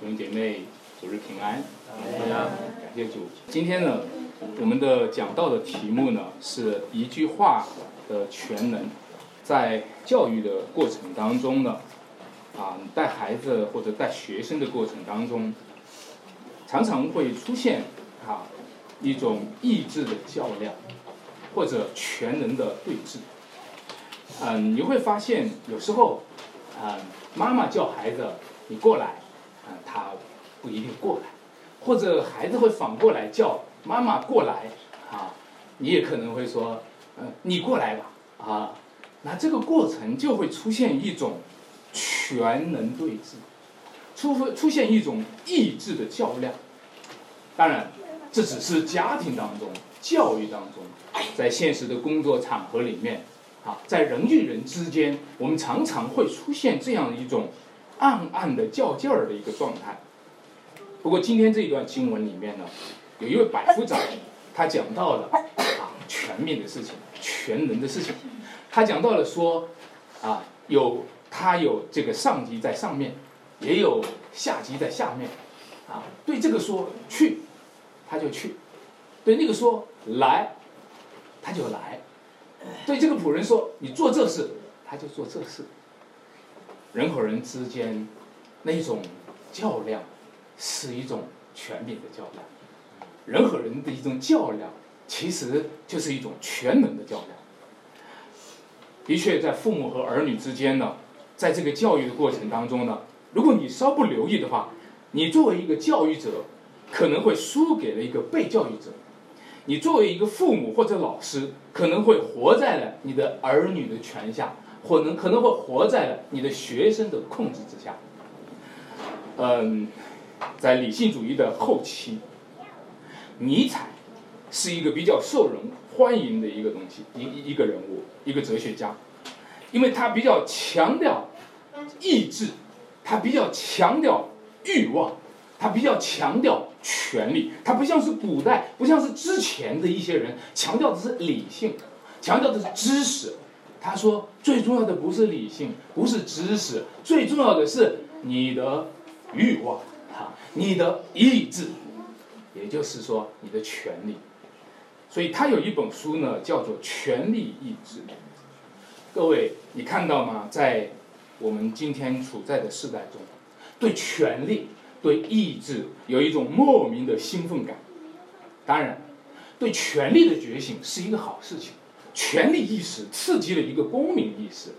弟兄姐妹，主日平安，感谢主。今天呢，我们的讲到的题目呢是一句话的全能。在教育的过程当中呢，啊，带孩子或者带学生的过程当中，常常会出现啊一种意志的较量，或者全能的对峙。嗯，你会发现有时候，啊，妈妈叫孩子你过来。他不一定过来，或者孩子会反过来叫妈妈过来啊，你也可能会说，嗯，你过来吧啊，那这个过程就会出现一种全能对峙，出出现一种意志的较量。当然，这只是家庭当中教育当中，在现实的工作场合里面啊，在人与人之间，我们常常会出现这样一种。暗暗的较劲儿的一个状态。不过今天这一段经文里面呢，有一位百夫长，他讲到了啊全面的事情，全能的事情。他讲到了说，啊有他有这个上级在上面，也有下级在下面，啊对这个说去，他就去；对那个说来，他就来；对这个仆人说你做这事，他就做这事。人和人之间那种较量，是一种权柄的较量；人和人的一种较量，其实就是一种全能的较量。的确，在父母和儿女之间呢，在这个教育的过程当中呢，如果你稍不留意的话，你作为一个教育者，可能会输给了一个被教育者；你作为一个父母或者老师，可能会活在了你的儿女的权下。可能可能会活在你的学生的控制之下。嗯，在理性主义的后期，尼采是一个比较受人欢迎的一个东西，一一个人物，一个哲学家，因为他比较强调意志，他比较强调欲望，他比较强调权力，他不像是古代，不像是之前的一些人强调的是理性，强调的是知识。他说：“最重要的不是理性，不是知识，最重要的是你的欲望，哈，你的意志，也就是说你的权利。所以他有一本书呢，叫做《权力意志》。各位，你看到吗？在我们今天处在的时代中，对权力、对意志有一种莫名的兴奋感。当然，对权力的觉醒是一个好事情。”权力意识刺激了一个公民意识，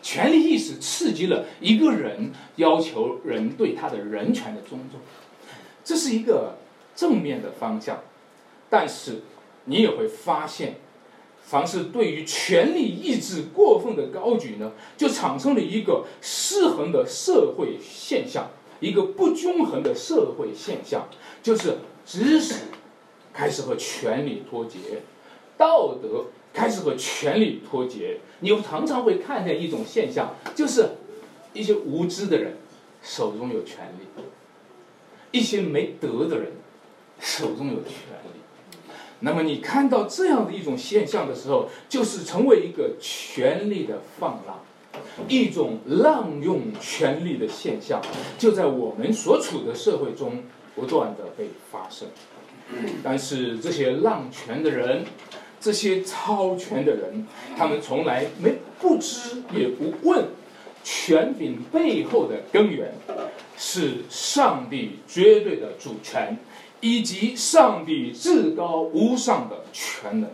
权力意识刺激了一个人要求人对他的人权的尊重，这是一个正面的方向。但是你也会发现，凡是对于权力意志过分的高举呢，就产生了一个失衡的社会现象，一个不均衡的社会现象，就是知识开始和权力脱节，道德。开始和权力脱节，你又常常会看见一种现象，就是一些无知的人手中有权力，一些没德的人手中有权力。那么你看到这样的一种现象的时候，就是成为一个权力的放浪，一种滥用权力的现象，就在我们所处的社会中不断的被发生。但是这些滥权的人。这些超权的人，他们从来没不知也不问，权柄背后的根源是上帝绝对的主权，以及上帝至高无上的全能。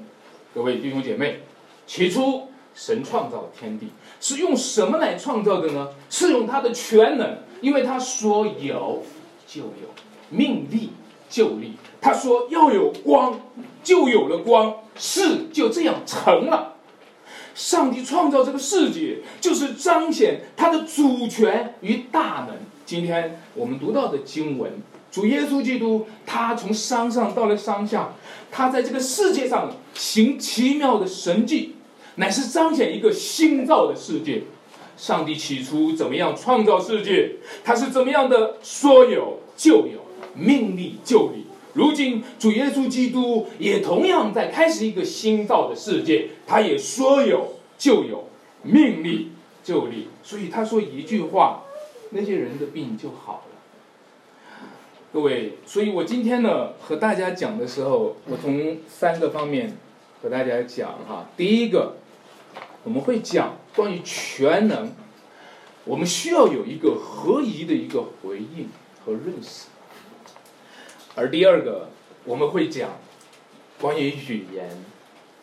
各位弟兄姐妹，起初神创造天地是用什么来创造的呢？是用他的全能，因为他说有就有，命立就立。他说要有光，就有了光。事就这样成了。上帝创造这个世界，就是彰显他的主权与大能。今天我们读到的经文，主耶稣基督，他从山上到了山下，他在这个世界上行奇妙的神迹，乃是彰显一个新造的世界。上帝起初怎么样创造世界？他是怎么样的说有就有，命里就里。如今，主耶稣基督也同样在开始一个新造的世界，他也说有就有，命里就里。所以他说一句话，那些人的病就好了。各位，所以我今天呢和大家讲的时候，我从三个方面和大家讲哈。第一个，我们会讲关于全能，我们需要有一个合宜的一个回应和认识。而第二个，我们会讲关于语言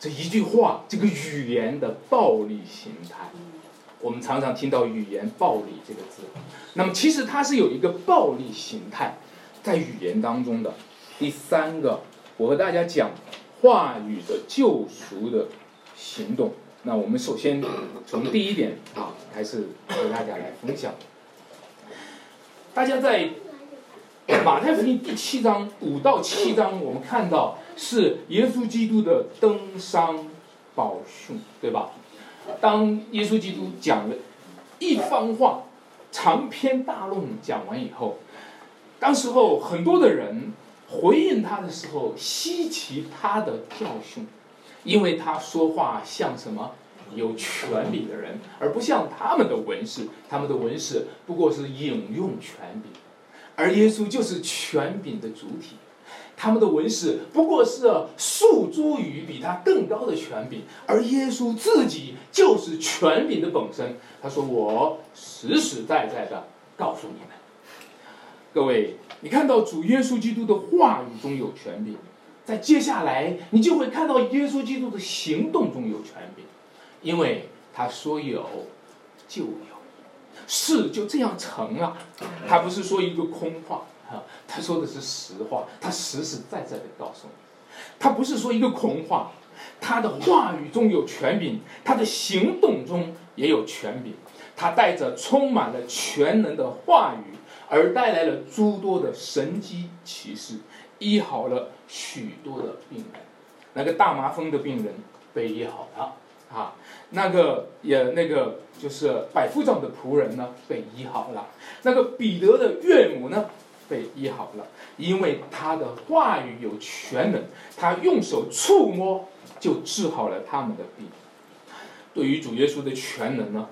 这一句话，这个语言的暴力形态。我们常常听到“语言暴力”这个字，那么其实它是有一个暴力形态在语言当中的。第三个，我和大家讲话语的救赎的行动。那我们首先从第一点啊，开始和大家来分享。大家在马太福音第七章五到七章，我们看到是耶稣基督的登山宝训，对吧？当耶稣基督讲了一番话，长篇大论讲完以后，当时候很多的人回应他的时候，稀奇他的教训，因为他说话像什么有权柄的人，而不像他们的文士，他们的文士不过是引用权柄，而耶稣就是权柄的主体。他们的文士不过是诉诸于比他更高的权柄，而耶稣自己就是权柄的本身。他说：“我实实在在的告诉你们，各位，你看到主耶稣基督的话语中有权柄，在接下来你就会看到耶稣基督的行动中有权柄，因为他说有就有，事就这样成了，他不是说一个空话。”啊，他说的是实话，他实实在在的告诉你，他不是说一个空话，他的话语中有权柄，他的行动中也有权柄，他带着充满了全能的话语，而带来了诸多的神机骑士，医好了许多的病人，那个大麻风的病人被医好了，啊，那个也那个就是百夫长的仆人呢被医好了，那个彼得的岳母呢。被医好了，因为他的话语有全能，他用手触摸就治好了他们的病。对于主耶稣的全能呢，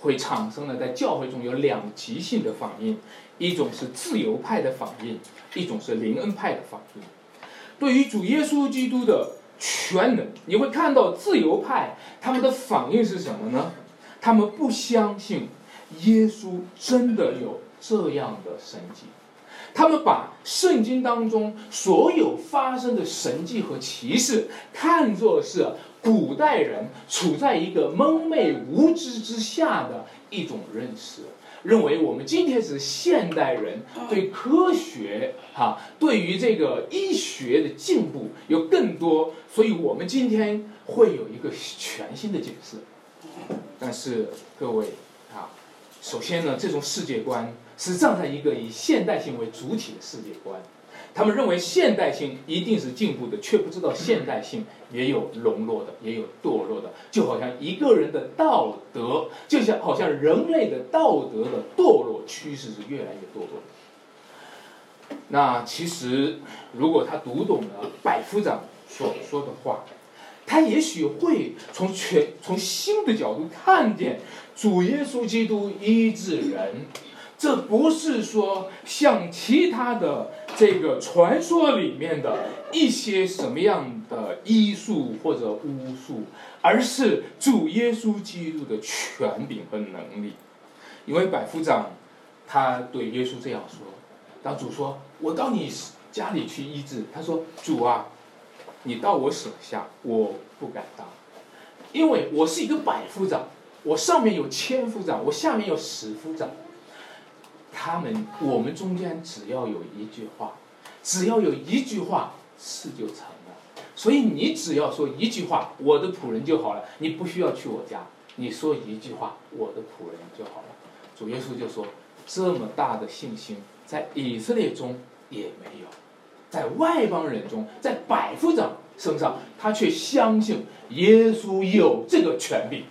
会产生了在教会中有两极性的反应，一种是自由派的反应，一种是灵恩派的反应。对于主耶稣基督的全能，你会看到自由派他们的反应是什么呢？他们不相信耶稣真的有这样的神迹。他们把圣经当中所有发生的神迹和奇事看作是古代人处在一个蒙昧无知之下的一种认识，认为我们今天是现代人对科学哈，对于这个医学的进步有更多，所以我们今天会有一个全新的解释。但是各位啊，首先呢，这种世界观。是站在一个以现代性为主体的世界观，他们认为现代性一定是进步的，却不知道现代性也有沦落的，也有堕落的。就好像一个人的道德，就像好像人类的道德的堕落趋势是越来越堕落。那其实，如果他读懂了百夫长所说的话，他也许会从全从新的角度看见主耶稣基督医治人。这不是说像其他的这个传说里面的一些什么样的医术或者巫术，而是主耶稣基督的权柄和能力。因为百夫长他对耶稣这样说：“当主说我到你家里去医治，他说主啊，你到我手下我不敢当，因为我是一个百夫长，我上面有千夫长，我下面有十夫长。”他们，我们中间只要有一句话，只要有一句话，事就成了。所以你只要说一句话，我的仆人就好了。你不需要去我家，你说一句话，我的仆人就好了。主耶稣就说：这么大的信心，在以色列中也没有，在外邦人中，在百夫长身上，他却相信耶稣有这个权利。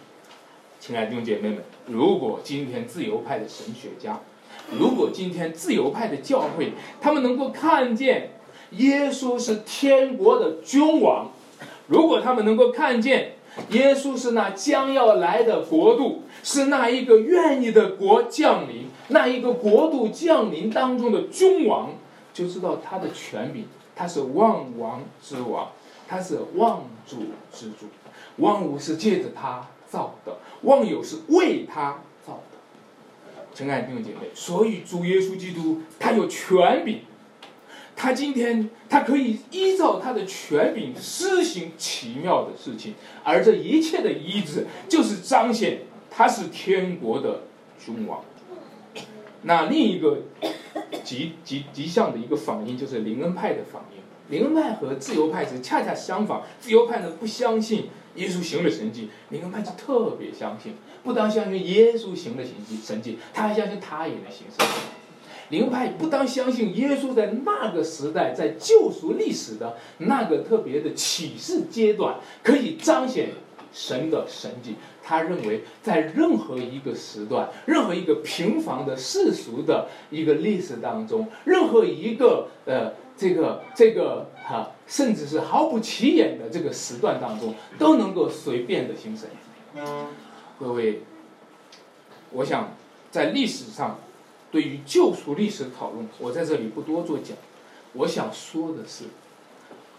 亲爱的弟兄姐妹们，如果今天自由派的神学家，如果今天自由派的教会，他们能够看见耶稣是天国的君王；如果他们能够看见耶稣是那将要来的国度，是那一个愿意的国降临，那一个国度降临当中的君王，就知道他的权柄，他是万王之王，他是万主之主，万物是借着他造的，万有是为他造的。亲爱的弟兄姐妹，所以主耶稣基督他有权柄。他今天，他可以依照他的权柄施行奇妙的事情，而这一切的医治，就是彰显他是天国的君王。那另一个极极极像的一个反应，就是灵恩派的反应。灵恩派和自由派是恰恰相反，自由派呢不相信耶稣行了神迹，灵恩派就特别相信，不当相信耶稣行了神迹，神迹，他还相信他也能行神迹。灵派不当相信耶稣在那个时代，在救赎历史的那个特别的启示阶段，可以彰显神的神迹。他认为，在任何一个时段，任何一个平凡的世俗的一个历史当中，任何一个呃这个这个哈，甚至是毫不起眼的这个时段当中，都能够随便的形成。各位，我想在历史上。对于救赎历史的讨论，我在这里不多做讲。我想说的是，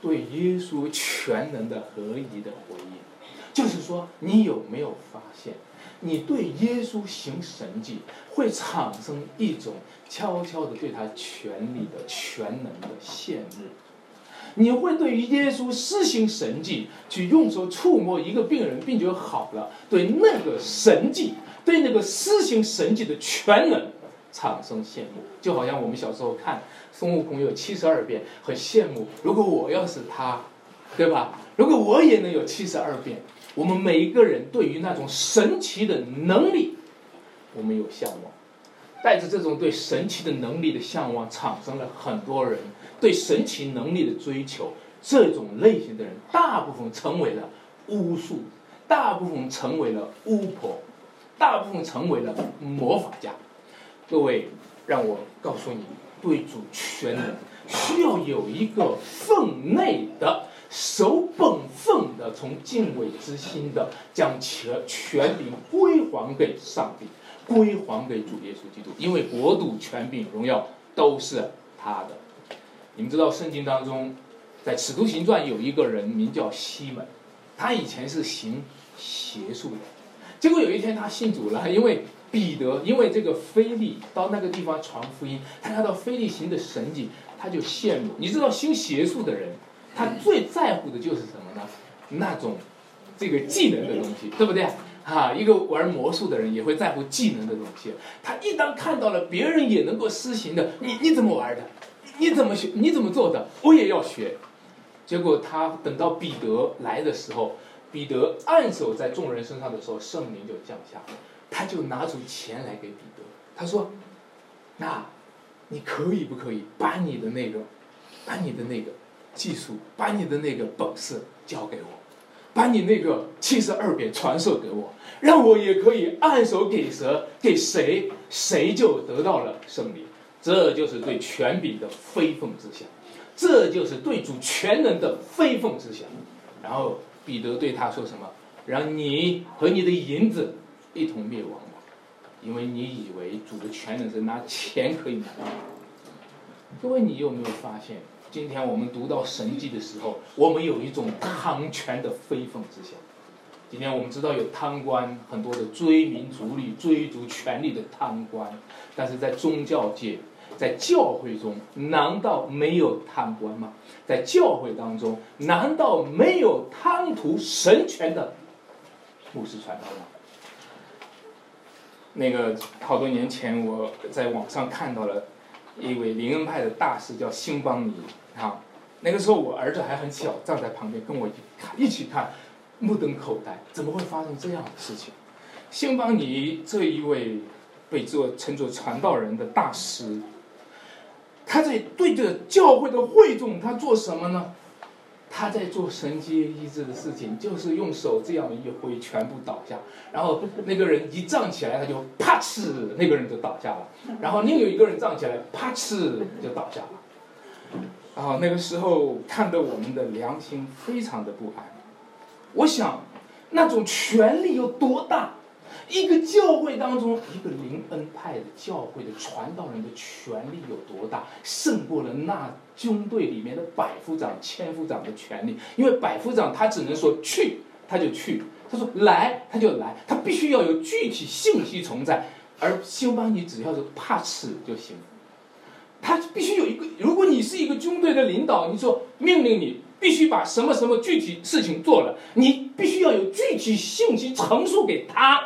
对耶稣全能的合一的回应，就是说，你有没有发现，你对耶稣行神迹，会产生一种悄悄的对他权力的全能的羡慕？你会对于耶稣施行神迹，去用手触摸一个病人，并且好了，对那个神迹，对那个施行神迹的全能。产生羡慕，就好像我们小时候看孙悟空有七十二变，很羡慕。如果我要是他，对吧？如果我也能有七十二变，我们每一个人对于那种神奇的能力，我们有向往。带着这种对神奇的能力的向往，产生了很多人对神奇能力的追求。这种类型的人，大部分成为了巫术，大部分成为了巫婆，大部分成为了魔法家。各位，让我告诉你，对主全能需要有一个分内的、守本分的、从敬畏之心的，将权权柄归还给上帝，归还给主耶稣基督，因为国度、权柄、荣耀都是他的。你们知道，圣经当中，在《使徒行传》有一个人名叫西门，他以前是行邪术的，结果有一天他信主了，因为。彼得因为这个菲利到那个地方传福音，他看到菲利行的神迹，他就羡慕。你知道行邪术的人，他最在乎的就是什么呢？那种这个技能的东西，对不对？哈，一个玩魔术的人也会在乎技能的东西。他一旦看到了别人也能够施行的，你你怎么玩的？你怎么学？你怎么做的？我也要学。结果他等到彼得来的时候，彼得按手在众人身上的时候，圣灵就降下。他就拿出钱来给彼得，他说：“那，你可以不可以把你的那个，把你的那个技术，把你的那个本事交给我，把你那个七十二变传授给我，让我也可以按手给蛇，给谁，谁就得到了胜利。这就是对权柄的非分之想，这就是对主全能的非分之想。然后彼得对他说什么？让你和你的银子。”一同灭亡吧，因为你以为主的全能是拿钱可以买。各位，你有没有发现，今天我们读到神迹的时候，我们有一种贪权的非分之想。今天我们知道有贪官，很多的追名逐利、追逐权力的贪官，但是在宗教界，在教会中，难道没有贪官吗？在教会当中，难道没有贪图神权的牧师传道吗？那个好多年前，我在网上看到了一位灵恩派的大师，叫辛邦尼。啊，那个时候我儿子还很小，站在旁边跟我一看，一起看，目瞪口呆，怎么会发生这样的事情？辛邦尼这一位被做称作传道人的大师，他在对着教会的会众，他做什么呢？他在做神迹医治的事情，就是用手这样一挥，全部倒下。然后那个人一站起来，他就啪哧，那个人就倒下了。然后另有一个人站起来，啪哧就倒下了。然后那个时候看得我们的良心非常的不安。我想，那种权力有多大？一个教会当中，一个灵恩派的教会的传道人的权力有多大，胜过了那军队里面的百夫长、千夫长的权力。因为百夫长他只能说去，他就去；他说来，他就来。他必须要有具体信息存在，而休邦尼只要是怕死就行。他必须有一个，如果你是一个军队的领导，你说命令你必须把什么什么具体事情做了，你必须要有具体信息陈述给他，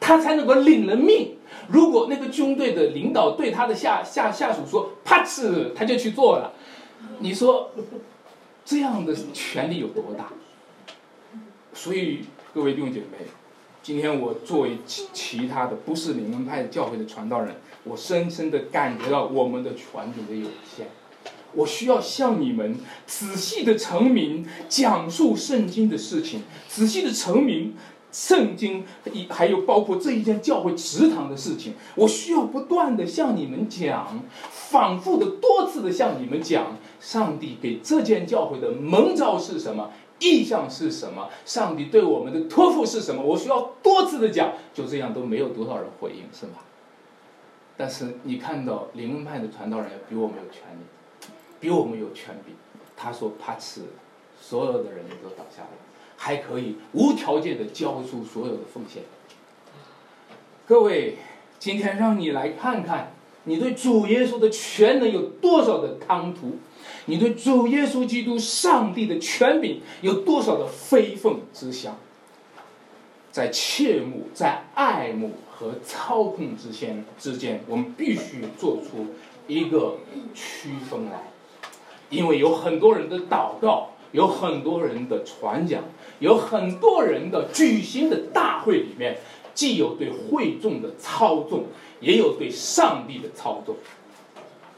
他才能够领了命。如果那个军队的领导对他的下下下属说“啪哧”，他就去做了，你说这样的权力有多大？所以各位弟兄姐妹，今天我作为其其他的不是灵恩派教会的传道人。我深深的感觉到我们的权柄的有限，我需要向你们仔细的成名，讲述圣经的事情，仔细的成名圣经，一还有包括这一间教会祠堂的事情，我需要不断的向你们讲，反复的多次的向你们讲，上帝给这间教会的蒙召是什么，意向是什么，上帝对我们的托付是什么，我需要多次的讲，就这样都没有多少人回应，是吗？但是你看到灵恩派的传道人比我们有权利，比我们有权柄。他说怕吃，所有的人都倒下来，还可以无条件的交出所有的奉献。各位，今天让你来看看，你对主耶稣的全能有多少的贪图？你对主耶稣基督上帝的权柄有多少的非分之想？在切慕，在爱慕。和操控之间之间，我们必须做出一个区分来，因为有很多人的祷告，有很多人的传讲，有很多人的举行的大会里面，既有对会众的操纵，也有对上帝的操纵。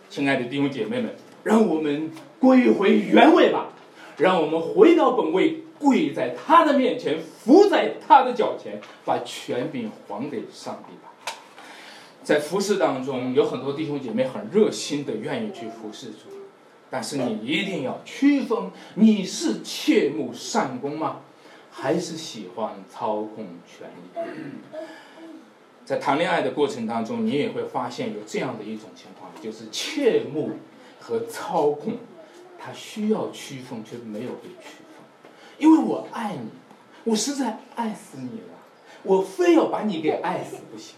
亲爱的弟兄姐妹们，让我们归回原位吧，让我们回到本位。跪在他的面前，伏在他的脚前，把权柄还给上帝吧。在服侍当中，有很多弟兄姐妹很热心的愿意去服侍主，但是你一定要区分：你是切慕善功吗？还是喜欢操控权力？在谈恋爱的过程当中，你也会发现有这样的一种情况，就是切慕和操控，他需要区分，却没有被区分。因为我爱你，我实在爱死你了，我非要把你给爱死不行。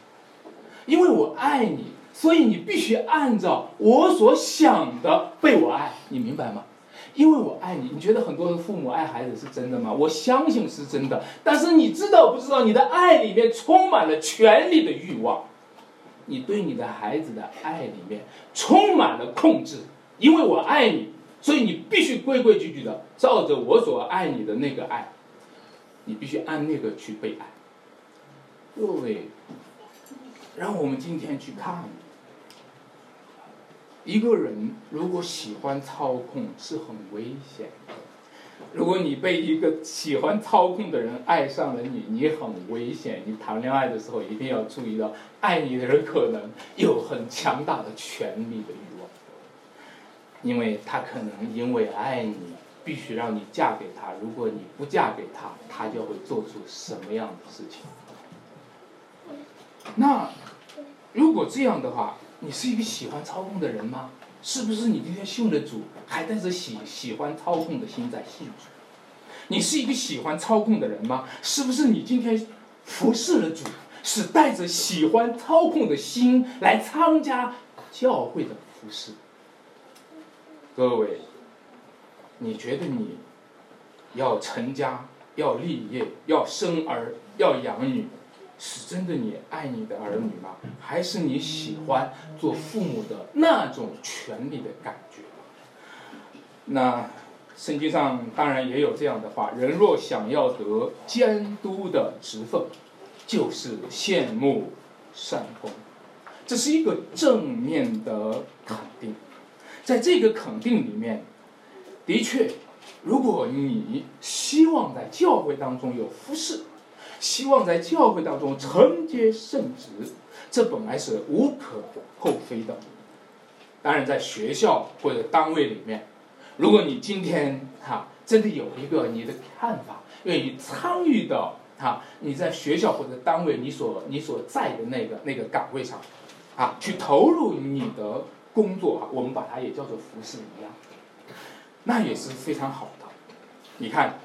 因为我爱你，所以你必须按照我所想的被我爱，你明白吗？因为我爱你，你觉得很多的父母爱孩子是真的吗？我相信是真的。但是你知道不知道，你的爱里面充满了权力的欲望，你对你的孩子的爱里面充满了控制。因为我爱你。所以你必须规规矩矩的照着我所爱你的那个爱，你必须按那个去被爱。各位，让我们今天去看，一个人如果喜欢操控是很危险的。如果你被一个喜欢操控的人爱上了你，你很危险。你谈恋爱的时候一定要注意到，爱你的人可能有很强大的权力的。因为他可能因为爱你，必须让你嫁给他。如果你不嫁给他，他就会做出什么样的事情？那如果这样的话，你是一个喜欢操控的人吗？是不是你今天信了主，还带着喜喜欢操控的心在信主？你是一个喜欢操控的人吗？是不是你今天服侍了主，是带着喜欢操控的心来参加教会的服侍？各位，你觉得你要成家、要立业、要生儿、要养女，是真的你爱你的儿女吗？还是你喜欢做父母的那种权利的感觉？那圣经上当然也有这样的话：人若想要得监督的职分，就是羡慕善功。这是一个正面的肯定。在这个肯定里面，的确，如果你希望在教会当中有服侍，希望在教会当中承接圣职，这本来是无可厚非的。当然，在学校或者单位里面，如果你今天哈真的有一个你的看法，愿意参与到哈，你在学校或者单位，你所你所在的那个那个岗位上，啊，去投入你的工作啊，我们把它也叫做服饰一样，那也是非常好的。你看，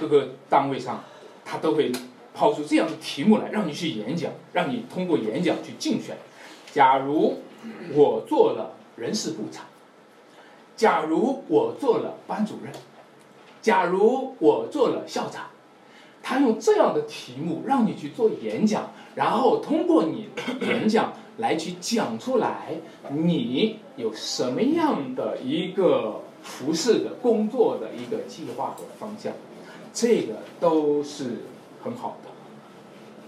各个单位上，他都会抛出这样的题目来，让你去演讲，让你通过演讲去竞选。假如我做了人事部长，假如我做了班主任，假如我做了校长。他用这样的题目让你去做演讲，然后通过你演讲来去讲出来，你有什么样的一个服饰的工作的一个计划和方向，这个都是很好的。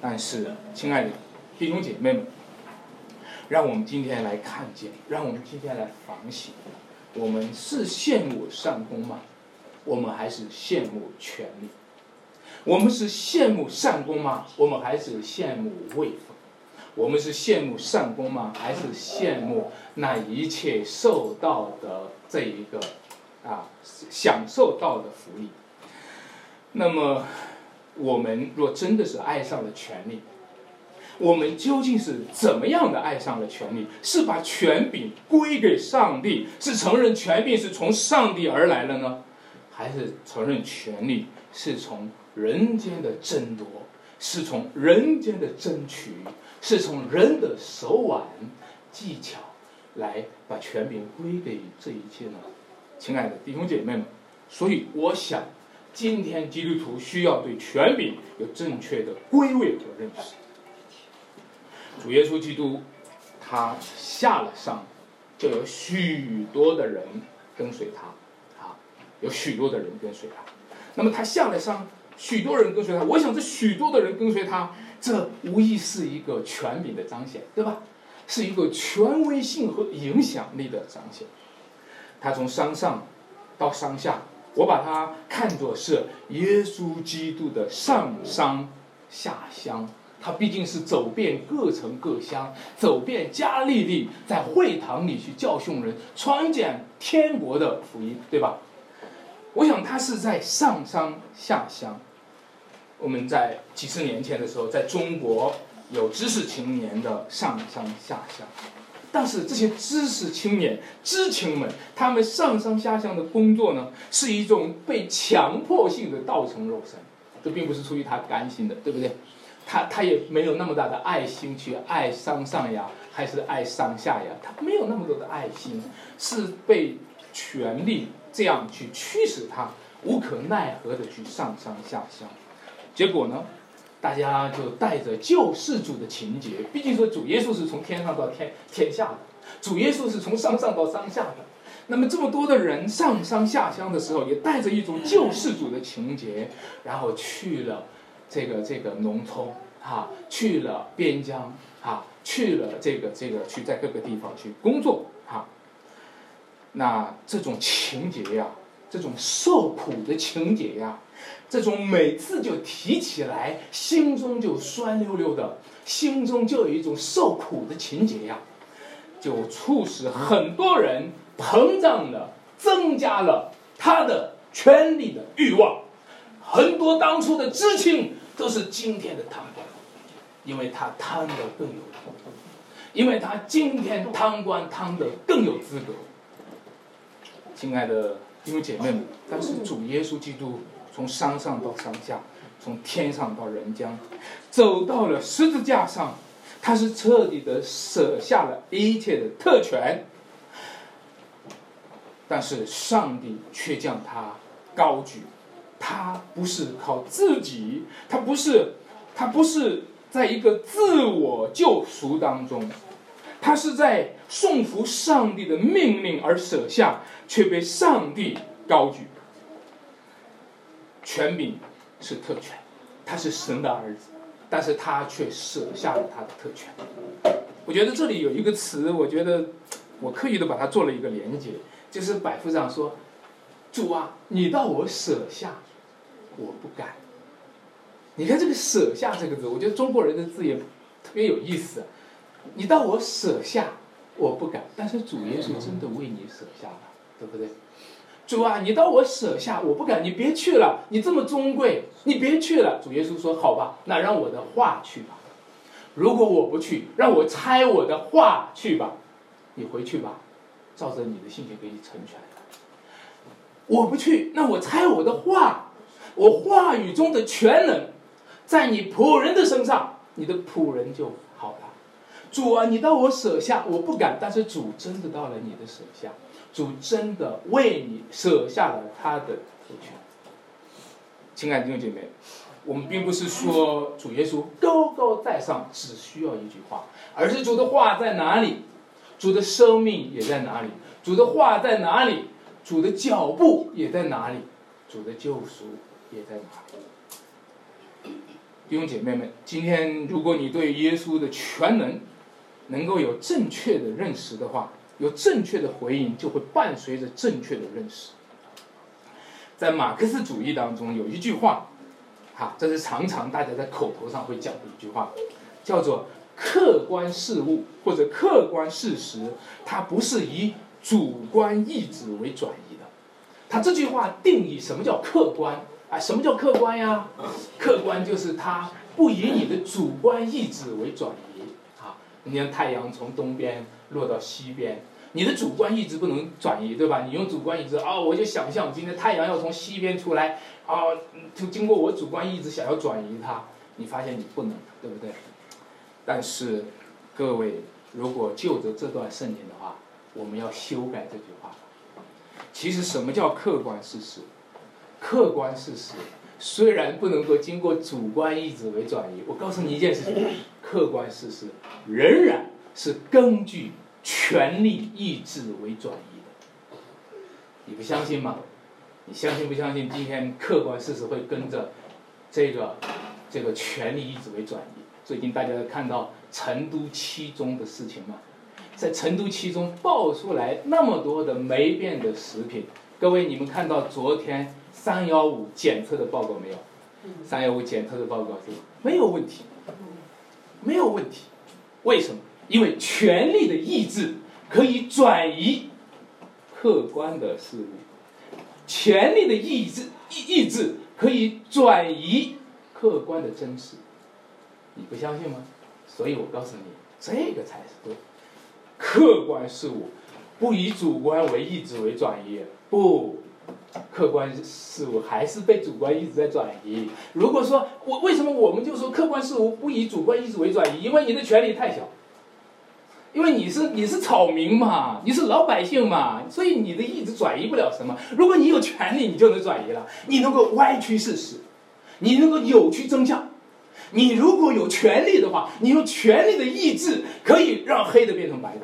但是，亲爱的弟兄姐妹们，让我们今天来看见，让我们今天来反省：我们是羡慕上功吗？我们还是羡慕权力？我们是羡慕善功吗？我们还是羡慕位分？我们是羡慕善功吗？还是羡慕那一切受到的这一个啊享受到的福利？那么，我们若真的是爱上了权力，我们究竟是怎么样的爱上了权力？是把权柄归给上帝，是承认权柄是从上帝而来了呢，还是承认权力是从？人间的争夺是从人间的争取，是从人的手腕、技巧来把权柄归给这一切呢？亲爱的弟兄姐妹们，所以我想，今天基督徒需要对权柄有正确的归位和认识。主耶稣基督他下了山，就有许多的人跟随他，啊，有许多的人跟随他。那么他下了山。许多人跟随他，我想这许多的人跟随他，这无疑是一个权柄的彰显，对吧？是一个权威性和影响力的彰显。他从山上到山下，我把它看作是耶稣基督的上山下乡。他毕竟是走遍各城各乡，走遍加利利，在会堂里去教训人，传讲天国的福音，对吧？我想他是在上山下乡。我们在几十年前的时候，在中国有知识青年的上山下乡，但是这些知识青年、知青们，他们上山下乡的工作呢，是一种被强迫性的道成肉身，这并不是出于他甘心的，对不对？他他也没有那么大的爱心去爱山上呀，还是爱山下呀？他没有那么多的爱心，是被权力。这样去驱使他无可奈何的去上山下乡，结果呢，大家就带着救世主的情节，毕竟说主耶稣是从天上到天天下的，主耶稣是从山上到山下的，那么这么多的人上山下乡的时候，也带着一种救世主的情节，然后去了这个这个农村哈，去了边疆哈，去了这个这个去在各个地方去工作哈。那这种情节呀，这种受苦的情节呀，这种每次就提起来，心中就酸溜溜的，心中就有一种受苦的情节呀，就促使很多人膨胀了，增加了他的权力的欲望。很多当初的知青都是今天的贪官，因为他贪的更有，因为他今天贪官贪的更有资格。亲爱的因为姐妹们，但是主耶稣基督从山上到山下，从天上到人间，走到了十字架上，他是彻底的舍下了一切的特权，但是上帝却将他高举，他不是靠自己，他不是，他不是在一个自我救赎当中。他是在顺服上帝的命令而舍下，却被上帝高举。权柄是特权，他是神的儿子，但是他却舍下了他的特权。我觉得这里有一个词，我觉得我刻意的把它做了一个连接，就是百夫长说：“主啊，你到我舍下，我不敢。”你看这个“舍下”这个字，我觉得中国人的字也特别有意思。你到我舍下，我不敢。但是主耶稣真的为你舍下了，对不对？主啊，你到我舍下，我不敢，你别去了，你这么尊贵，你别去了。主耶稣说：“好吧，那让我的话去吧。如果我不去，让我猜我的话去吧。你回去吧，照着你的性情给你成全。我不去，那我猜我的话，我话语中的全能，在你仆人的身上，你的仆人就。主啊，你到我舍下，我不敢，但是主真的到了你的舍下。”主真的为你舍下了他的主权，亲爱的弟兄姐妹，我们并不是说主耶稣高高在上，只需要一句话，而是主的话在哪里，主的生命也在哪里，主的话在哪里，主的脚步也在哪里，主的救赎也在哪里。弟兄姐妹们，今天如果你对耶稣的全能能够有正确的认识的话，有正确的回应，就会伴随着正确的认识。在马克思主义当中，有一句话，哈，这是常常大家在口头上会讲的一句话，叫做“客观事物或者客观事实，它不是以主观意志为转移的。”他这句话定义什么叫客观？啊，什么叫客观呀？客观就是它不以你的主观意志为转移。你看太阳从东边。落到西边，你的主观意志不能转移，对吧？你用主观意志啊，我就想象今天太阳要从西边出来啊，就经过我主观意志想要转移它，你发现你不能，对不对？但是各位，如果就着这段圣经的话，我们要修改这句话。其实什么叫客观事实？客观事实虽然不能够经过主观意志为转移，我告诉你一件事情：客观事实仍然是根据。权力意志为转移的，你不相信吗？你相信不相信？今天客观事实会跟着这个这个权力意志为转移。最近大家看到成都七中的事情吗？在成都七中爆出来那么多的霉变的食品，各位你们看到昨天三幺五检测的报告没有？三幺五检测的报告是没有问题，没有问题，为什么？因为权力的意志可以转移客观的事物，权力的意志意意志可以转移客观的真实，你不相信吗？所以我告诉你，这个才是对。客观事物不以主观为意志为转移，不，客观事物还是被主观意志在转移。如果说我为什么我们就说客观事物不以主观意志为转移？因为你的权力太小。因为你是你是草民嘛，你是老百姓嘛，所以你的意志转移不了什么。如果你有权利，你就能转移了。你能够歪曲事实，你能够扭曲真相。你如果有权利的话，你用权力的意志可以让黑的变成白的。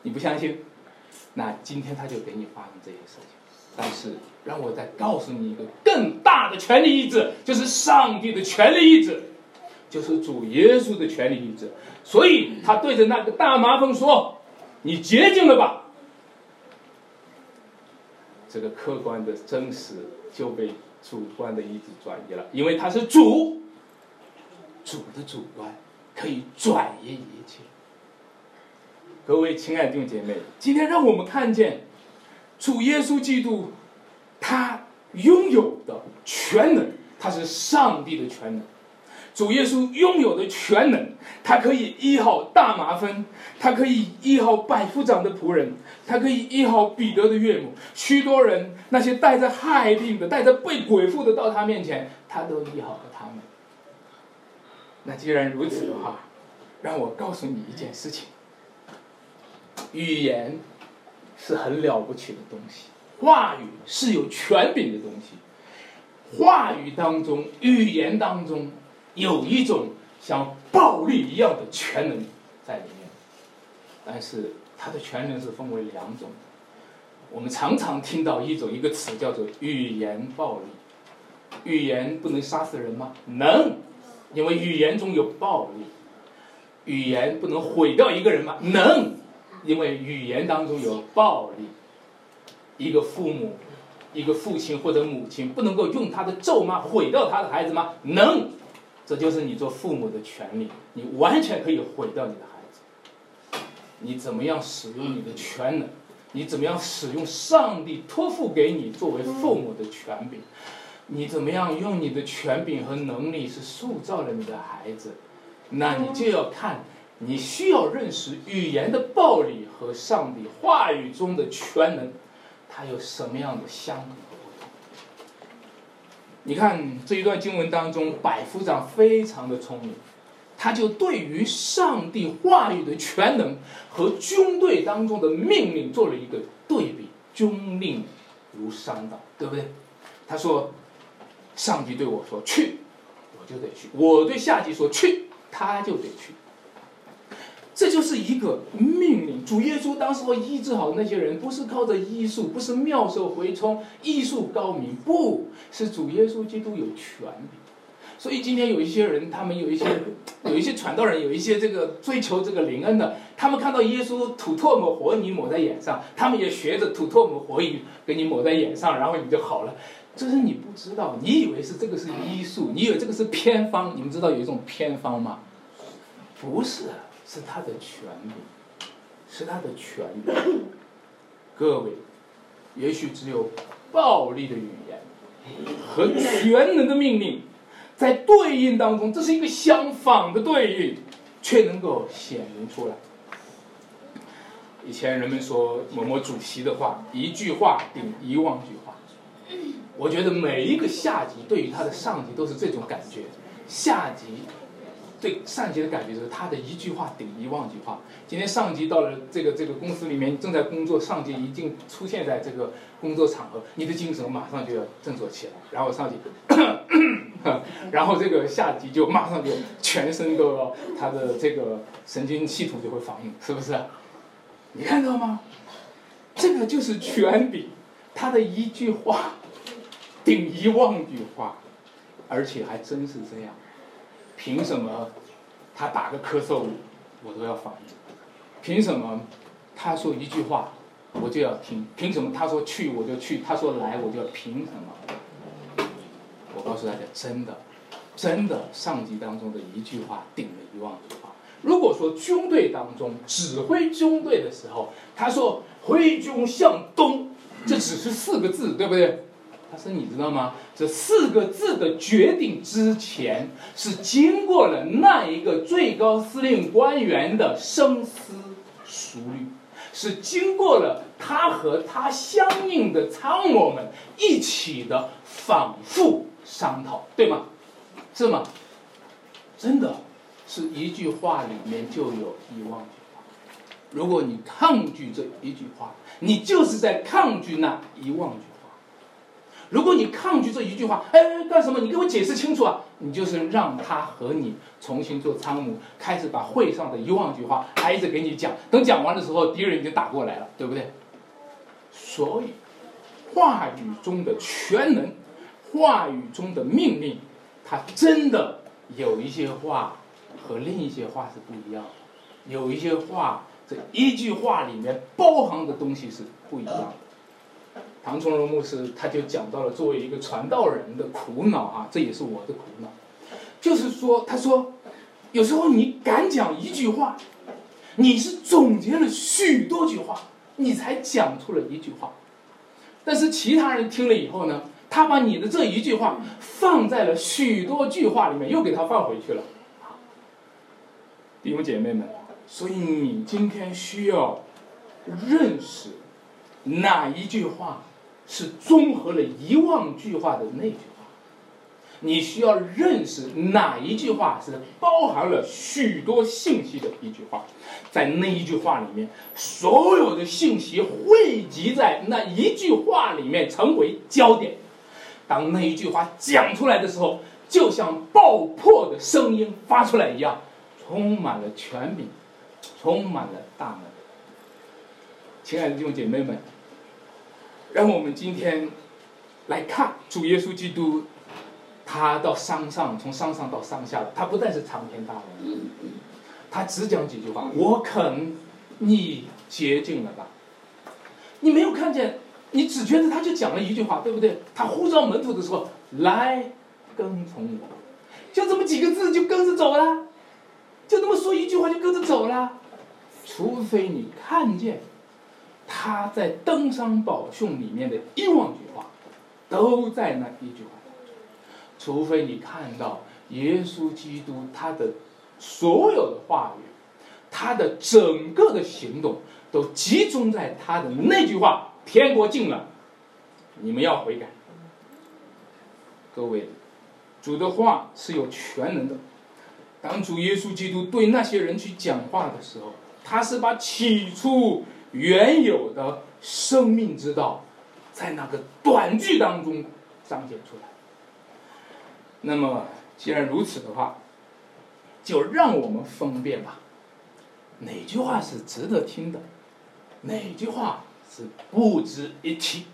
你不相信？那今天他就给你发生这些事情。但是让我再告诉你一个更大的权力意志，就是上帝的权力意志。就是主耶稣的权利意志，所以他对着那个大麻风说：“你洁净了吧。”这个客观的真实就被主观的意志转移了，因为他是主，主的主观可以转移一切。各位亲爱的弟兄姐妹，今天让我们看见主耶稣基督，他拥有的全能，他是上帝的全能。主耶稣拥有的全能，他可以医好大麻风，他可以医好百夫长的仆人，他可以医好彼得的岳母。许多人那些带着害病的、带着被鬼附的到他面前，他都医好了他们。那既然如此的话，让我告诉你一件事情：语言是很了不起的东西，话语是有权柄的东西。话语当中，语言当中。有一种像暴力一样的全能在里面，但是它的全能是分为两种。我们常常听到一种一个词叫做语言暴力。语言不能杀死人吗？能，因为语言中有暴力。语言不能毁掉一个人吗？能，因为语言当中有暴力。一个父母，一个父亲或者母亲不能够用他的咒骂毁掉他的孩子吗？能。这就是你做父母的权利，你完全可以毁掉你的孩子。你怎么样使用你的权能，你怎么样使用上帝托付给你作为父母的权柄？你怎么样用你的权柄和能力是塑造了你的孩子？那你就要看，你需要认识语言的暴力和上帝话语中的全能，它有什么样的相同？你看这一段经文当中，百夫长非常的聪明，他就对于上帝话语的全能和军队当中的命令做了一个对比，军令如山倒，对不对？他说：“上帝对我说去，我就得去；我对下级说去。”他就得去，这就是一个命令。主耶稣当时候医治好的那些人，不是靠着医术，不是妙手回春，医术高明，不是主耶稣基督有权柄。所以今天有一些人，他们有一些有一些传道人，有一些这个追求这个灵恩的，他们看到耶稣吐唾沫活泥抹在眼上，他们也学着吐唾沫活泥给你抹在眼上，然后你就好了。这是你不知道，你以为是这个是医术，你以为这个是偏方。你们知道有一种偏方吗？不是，是他的权柄，是他的权柄。各位，也许只有暴力的语言和全能的命令，在对应当中，这是一个相反的对应，却能够显明出来。以前人们说某某主席的话，一句话顶一万句话。我觉得每一个下级对于他的上级都是这种感觉，下级对上级的感觉就是他的一句话顶一万句话。今天上级到了这个这个公司里面正在工作，上级一进出现在这个工作场合，你的精神马上就要振作起来。然后上级，然后这个下级就马上就全身都要他的这个神经系统就会反应，是不是？你看到吗？这个就是权柄，他的一句话。顶一万句话，而且还真是这样。凭什么他打个咳嗽，我都要反应？凭什么他说一句话，我就要听？凭什么他说去我就去？他说来我就要凭什么？我告诉大家，真的，真的，上级当中的一句话顶了一万句话。如果说军队当中指挥军队的时候，他说挥军向东，这只是四个字，对不对？他说你知道吗？这四个字的决定之前，是经过了那一个最高司令官员的深思熟虑，是经过了他和他相应的参谋们一起的反复商讨，对吗？是吗？真的是一句话里面就有一万句话。如果你抗拒这一句话，你就是在抗拒那一万句。如果你抗拒这一句话，哎，干什么？你给我解释清楚啊！你就是让他和你重新做参谋，开始把会上的一万句话挨着给你讲。等讲完的时候，敌人已经打过来了，对不对？所以，话语中的全能，话语中的命令，它真的有一些话和另一些话是不一样的。有一些话，这一句话里面包含的东西是不一样的。唐崇荣牧师他就讲到了作为一个传道人的苦恼啊，这也是我的苦恼，就是说，他说，有时候你敢讲一句话，你是总结了许多句话，你才讲出了一句话，但是其他人听了以后呢，他把你的这一句话放在了许多句话里面，又给他放回去了。弟兄姐妹们，所以你今天需要认识哪一句话。是综合了一万句话的那句话，你需要认识哪一句话是包含了许多信息的一句话，在那一句话里面，所有的信息汇集在那一句话里面成为焦点。当那一句话讲出来的时候，就像爆破的声音发出来一样，充满了权柄，充满了大能。亲爱的弟兄姐妹们。让我们今天来看主耶稣基督，他到山上，从山上到山下，他不但是长篇大论，他只讲几句话。我肯，你接近了吧？你没有看见，你只觉得他就讲了一句话，对不对？他呼召门徒的时候，来跟从我，就这么几个字就跟着走了，就这么说一句话就跟着走了，除非你看见。他在登山宝训里面的一万句话，都在那一句话当中。除非你看到耶稣基督他的所有的话语，他的整个的行动都集中在他的那句话：“天国近了，你们要悔改。”各位，主的话是有全能的。当主耶稣基督对那些人去讲话的时候，他是把起初原有的生命之道，在那个短句当中彰显出来。那么，既然如此的话，就让我们分辨吧，哪句话是值得听的，哪句话是不值一提，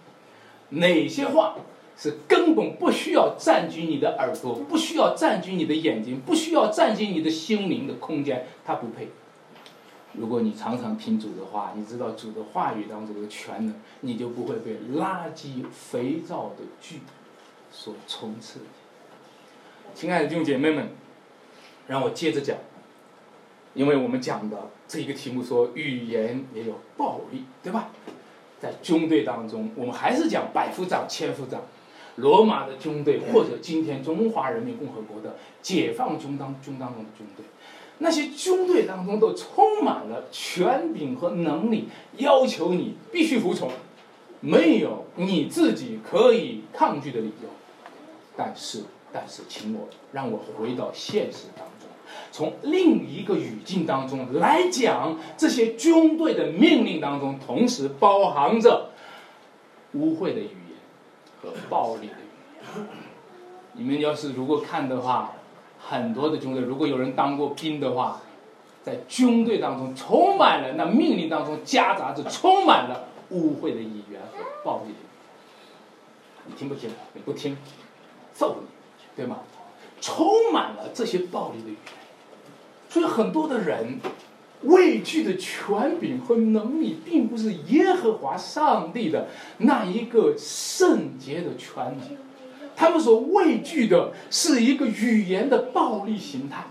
哪些话。是根本不需要占据你的耳朵，不需要占据你的眼睛，不需要占据你的心灵的空间，它不配。如果你常常听主的话，你知道主的话语当中的全能，你就不会被垃圾肥皂的剧所充斥。亲爱的弟兄姐妹们，让我接着讲，因为我们讲的这一个题目说语言也有暴力，对吧？在军队当中，我们还是讲百夫长、千夫长。罗马的军队，或者今天中华人民共和国的解放军当军当中的军队，那些军队当中都充满了权柄和能力，要求你必须服从，没有你自己可以抗拒的理由。但是，但是，请我让我回到现实当中，从另一个语境当中来讲，这些军队的命令当中，同时包含着污秽的语言。和暴力的语言，你们要是如果看的话，很多的军队，如果有人当过兵的话，在军队当中充满了那命令当中夹杂着充满了污秽的语言和暴力。你听不听？你不听，揍你，对吗？充满了这些暴力的语言，所以很多的人。畏惧的权柄和能力，并不是耶和华上帝的那一个圣洁的权柄，他们所畏惧的是一个语言的暴力形态，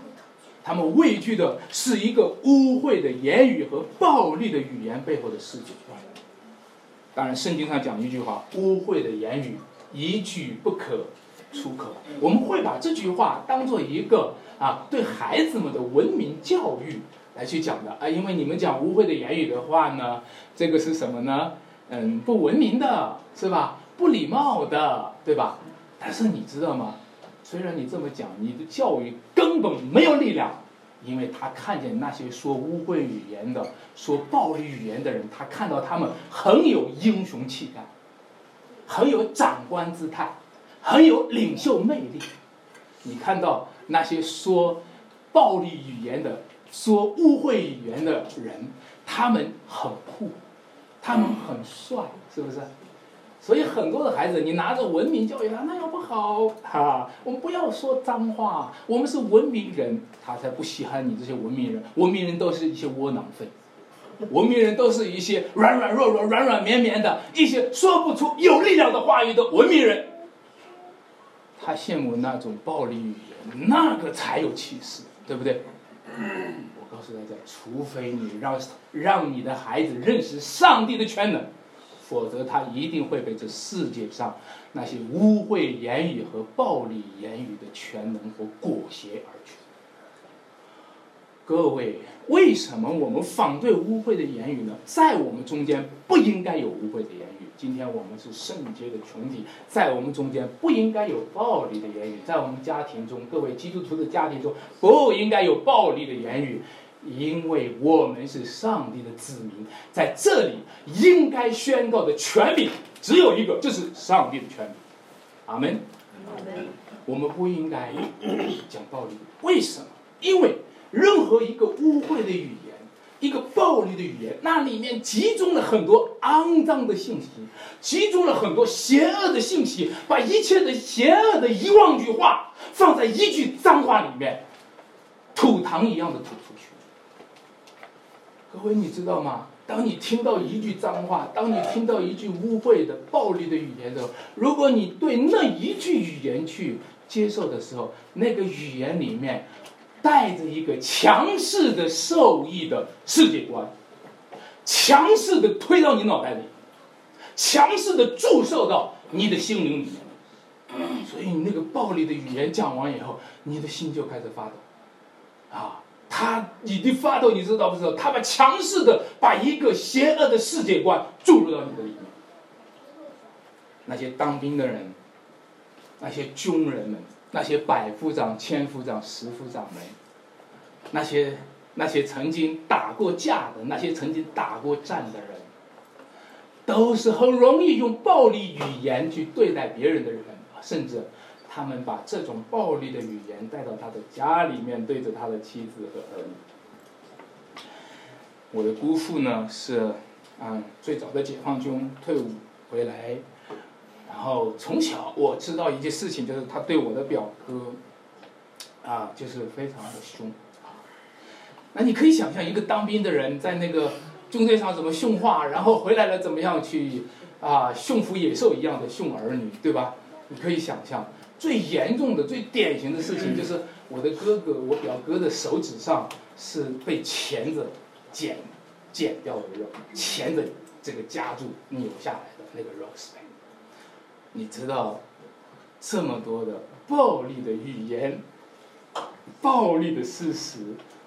他们畏惧的是一个污秽的言语和暴力的语言背后的世界。当然，圣经上讲一句话：“污秽的言语一句不可出口。”我们会把这句话当做一个啊，对孩子们的文明教育。来去讲的啊，因为你们讲污秽的言语的话呢，这个是什么呢？嗯，不文明的，是吧？不礼貌的，对吧？但是你知道吗？虽然你这么讲，你的教育根本没有力量，因为他看见那些说污秽语言的、说暴力语言的人，他看到他们很有英雄气概，很有长官姿态，很有领袖魅力。你看到那些说暴力语言的。说污秽语言的人，他们很酷，他们很帅，是不是？所以很多的孩子，你拿着文明教育他，那样不好哈。我们不要说脏话，我们是文明人，他才不稀罕你这些文明人。文明人都是一些窝囊废，文明人都是一些软软弱弱、软软绵绵的一些说不出有力量的话语的文明人。他羡慕那种暴力语言，那个才有气势，对不对？我告诉大家，除非你让让你的孩子认识上帝的全能，否则他一定会被这世界上那些污秽言语和暴力言语的全能所裹挟而去。各位，为什么我们反对污秽的言语呢？在我们中间不应该有污秽的言语。今天我们是圣洁的群体，在我们中间不应该有暴力的言语。在我们家庭中，各位基督徒的家庭中不应该有暴力的言语，因为我们是上帝的子民，在这里应该宣告的权柄只有一个，就是上帝的权柄。阿门。我们不应该讲暴力，为什么？因为。任何一个污秽的语言，一个暴力的语言，那里面集中了很多肮脏的信息，集中了很多邪恶的信息，把一切的邪恶的一万句话放在一句脏话里面，吐痰一样的吐出去。各位，你知道吗？当你听到一句脏话，当你听到一句污秽的、暴力的语言的时候，如果你对那一句语言去接受的时候，那个语言里面。带着一个强势的受益的世界观，强势的推到你脑袋里，强势的注射到你的心灵里面。所以你那个暴力的语言讲完以后，你的心就开始发抖，啊，他你的发抖，你知道不知道？他把强势的把一个邪恶的世界观注入到你的里面。那些当兵的人，那些军人们，那些百夫长、千夫长、十夫长们，那些那些曾经打过架的，那些曾经打过战的人，都是很容易用暴力语言去对待别人的人，甚至他们把这种暴力的语言带到他的家里面，对着他的妻子和儿女。我的姑父呢是，嗯，最早的解放军退伍回来。然后从小我知道一件事情，就是他对我的表哥，啊，就是非常的凶。那你可以想象一个当兵的人在那个军队上怎么训话，然后回来了怎么样去啊驯服野兽一样的训儿女，对吧？你可以想象最严重的、最典型的事情就是我的哥哥，我表哥的手指上是被钳子剪剪掉的肉，钳子这个夹住扭下来的那个肉丝。你知道，这么多的暴力的语言，暴力的事实，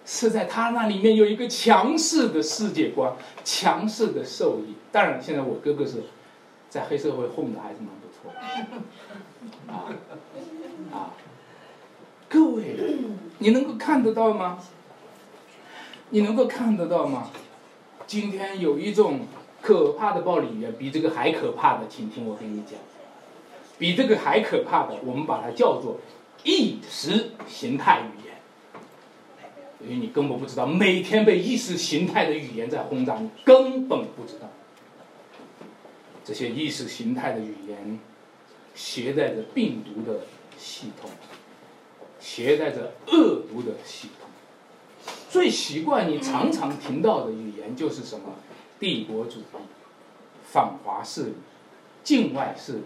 是在他那里面有一个强势的世界观，强势的受益。当然，现在我哥哥是在黑社会混的还是蛮不错的，啊啊！各位，你能够看得到吗？你能够看得到吗？今天有一种可怕的暴力语言，比这个还可怕的，请听我跟你讲。比这个还可怕的，我们把它叫做意识形态语言。因为你根本不知道，每天被意识形态的语言在轰炸，你根本不知道。这些意识形态的语言携带着病毒的系统，携带着恶毒的系统。最习惯你常常听到的语言就是什么？帝国主义、反华势力、境外势力。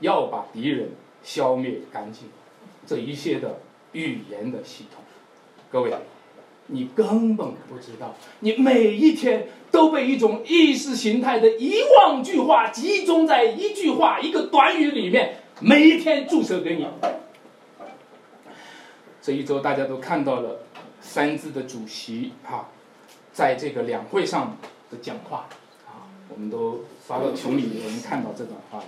要把敌人消灭干净，这一切的语言的系统，各位，你根本不知道，你每一天都被一种意识形态的一万句话集中在一句话、一个短语里面，每一天注射给你。这一周大家都看到了三字的主席哈，在这个两会上的讲话啊，我们都发到群里，我们看到这段话。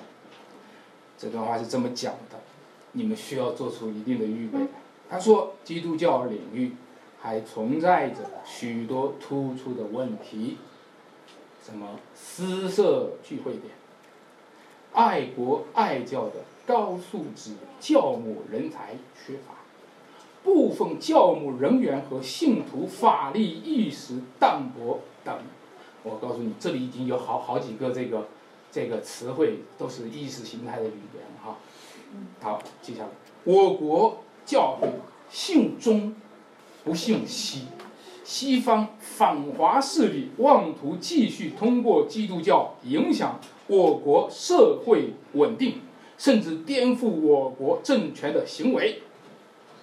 这段话是这么讲的，你们需要做出一定的预备。他说，基督教领域还存在着许多突出的问题，什么私设聚会点、爱国爱教的高素质教牧人才缺乏、部分教牧人员和信徒法律意识淡薄等。我告诉你，这里已经有好好几个这个。这个词汇都是意识形态的语言，哈。好，接下来，我国教会信中，不信西，西方反华势力妄图继续通过基督教影响我国社会稳定，甚至颠覆我国政权的行为。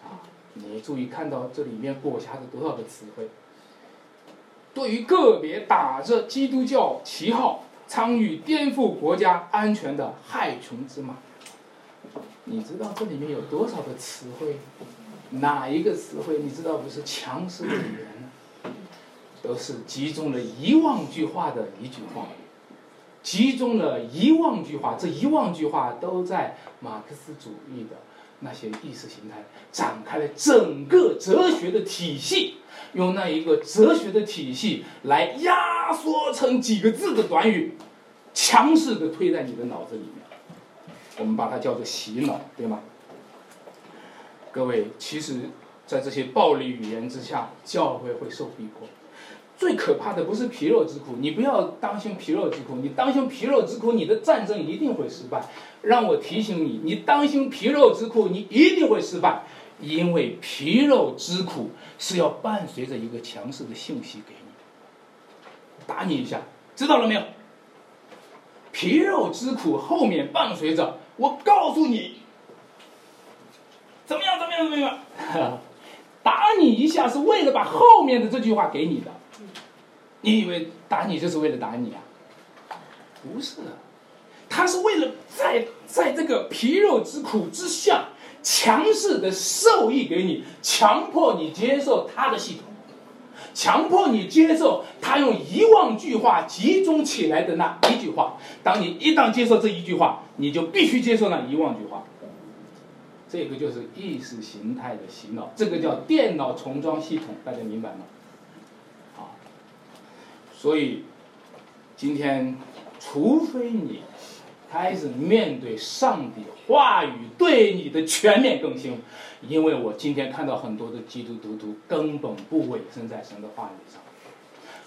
啊，你注意看到这里面裹挟着多少个词汇？对于个别打着基督教旗号。参与颠覆国家安全的害群之马，你知道这里面有多少个词汇？哪一个词汇你知道不是强势语言呢？都是集中了一万句话的一句话，集中了一万句话，这一万句话都在马克思主义的那些意识形态展开了整个哲学的体系。用那一个哲学的体系来压缩成几个字的短语，强势的推在你的脑子里面，我们把它叫做洗脑，对吗？各位，其实，在这些暴力语言之下，教会会受逼迫。最可怕的不是皮肉之苦，你不要当心皮肉之苦，你当心皮肉之苦，你的战争一定会失败。让我提醒你，你当心皮肉之苦，你一定会失败。因为皮肉之苦是要伴随着一个强势的信息给你，打你一下，知道了没有？皮肉之苦后面伴随着我告诉你，怎么样？怎么样？怎么样？打你一下是为了把后面的这句话给你的，你以为打你就是为了打你啊？不是，他是为了在在这个皮肉之苦之下，强势的授意给你，强迫你接受他的系统，强迫你接受他用一万句话集中起来的那一句话。当你一旦接受这一句话，你就必须接受那一万句话。这个就是意识形态的洗脑，这个叫电脑重装系统，大家明白吗？所以今天，除非你开始面对上帝话语对你的全面更新，因为我今天看到很多的基督徒徒根本不委身在神的话语上，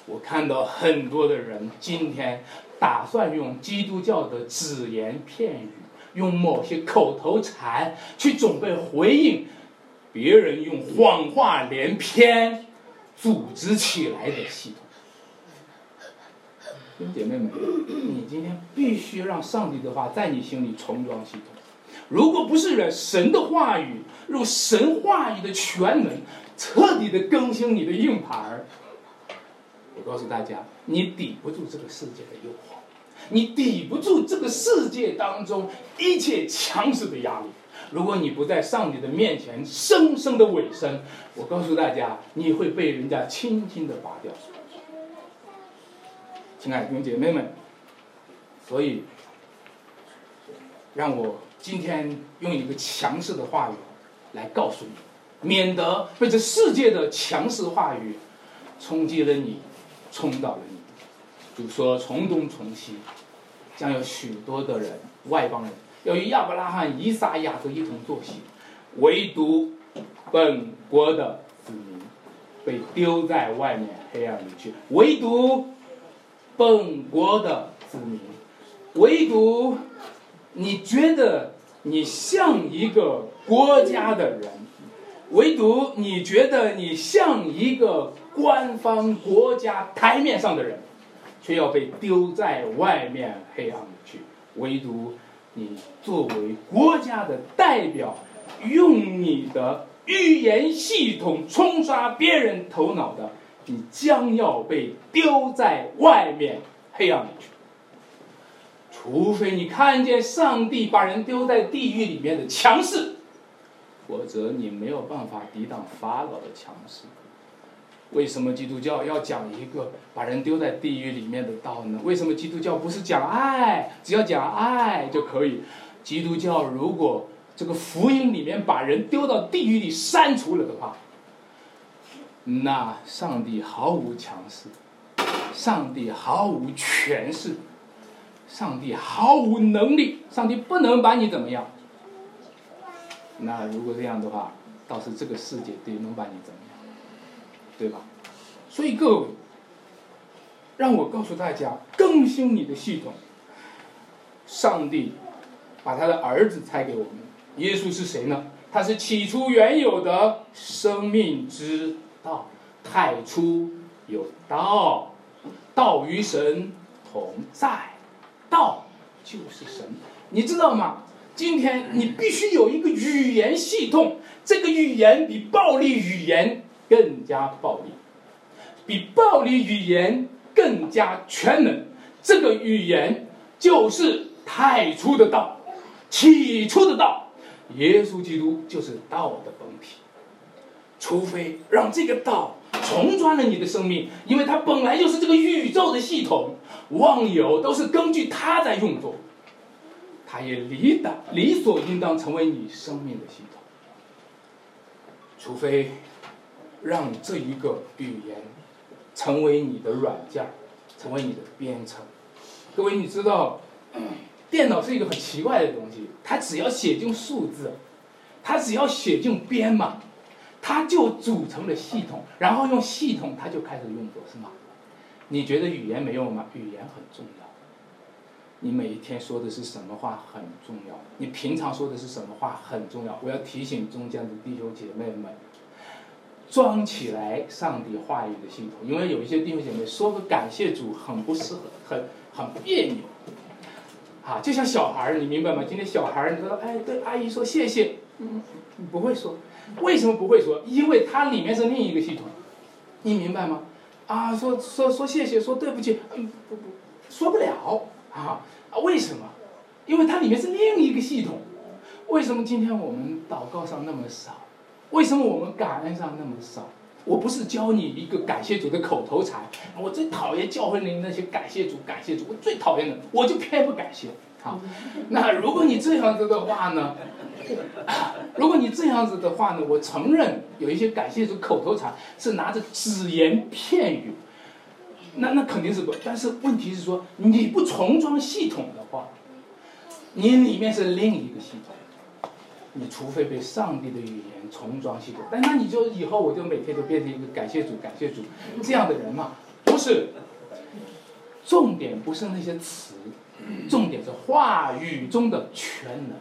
我看到很多的人今天打算用基督教的只言片语。用某些口头禅去准备回应别人用谎话连篇组织起来的系统，姐妹们，你今天必须让上帝的话在你心里重装系统。如果不是人神的话语，用神话语的全能彻底的更新你的硬盘儿，我告诉大家，你抵不住这个世界的诱惑。你抵不住这个世界当中一切强势的压力。如果你不在上帝的面前生生的委身，我告诉大家，你会被人家轻轻的拔掉。亲爱的兄弟姐妹们，所以让我今天用一个强势的话语来告诉你，免得被这世界的强势话语冲击了你，冲倒了你。就说从东从西，将有许多的人，外邦人，要与亚伯拉罕、以撒、雅各一同作息，唯独本国的子民被丢在外面黑暗里去。唯独本国的子民，唯独你觉得你像一个国家的人，唯独你觉得你像一个官方国家台面上的人。却要被丢在外面黑暗里去，唯独你作为国家的代表，用你的语言系统冲刷别人头脑的，你将要被丢在外面黑暗里去。除非你看见上帝把人丢在地狱里面的强势，否则你没有办法抵挡法老的强势。为什么基督教要讲一个把人丢在地狱里面的道呢？为什么基督教不是讲爱，只要讲爱就可以？基督教如果这个福音里面把人丢到地狱里删除了的话，那上帝毫无强势，上帝毫无权势，上帝毫无能力，上帝不能把你怎么样？那如果这样的话，倒是这个世界对能把你怎么样？对吧？所以各位，让我告诉大家，更新你的系统。上帝把他的儿子拆给我们，耶稣是谁呢？他是起初原有的生命之道，太初有道，道与神同在，道就是神。你知道吗？今天你必须有一个语言系统，这个语言比暴力语言。更加暴力，比暴力语言更加全能。这个语言就是太初的道，起初的道，耶稣基督就是道的本体。除非让这个道重装了你的生命，因为它本来就是这个宇宙的系统，万有都是根据它在运作，它也理当理所应当成为你生命的系统。除非。让这一个语言成为你的软件，成为你的编程。各位，你知道，电脑是一个很奇怪的东西，它只要写进数字，它只要写进编码，它就组成了系统，然后用系统它就开始运作，是吗？你觉得语言没用吗？语言很重要。你每一天说的是什么话很重要，你平常说的是什么话很重要。我要提醒中间的弟兄姐妹们。装起来上帝话语的系统，因为有一些弟兄姐妹说个感谢主很不适合，很很别扭，啊，就像小孩儿，你明白吗？今天小孩儿，你说，哎，对阿姨说谢谢，嗯，你不会说，为什么不会说？因为它里面是另一个系统，你明白吗？啊，说说说谢谢，说对不起，嗯，不不，说不了啊啊，为什么？因为它里面是另一个系统。为什么今天我们祷告上那么少？为什么我们感恩上那么少？我不是教你一个感谢主的口头禅，我最讨厌教会里那些感谢主、感谢主，我最讨厌的，我就偏不感谢。好，那如果你这样子的话呢？如果你这样子的话呢？我承认有一些感谢主口头禅是拿着只言片语，那那肯定是不。但是问题是说，你不重装系统的话，你里面是另一个系统。你除非被上帝的语言重装系统，但那你就以后我就每天都变成一个感谢主、感谢主这样的人嘛？不是，重点不是那些词，重点是话语中的全能，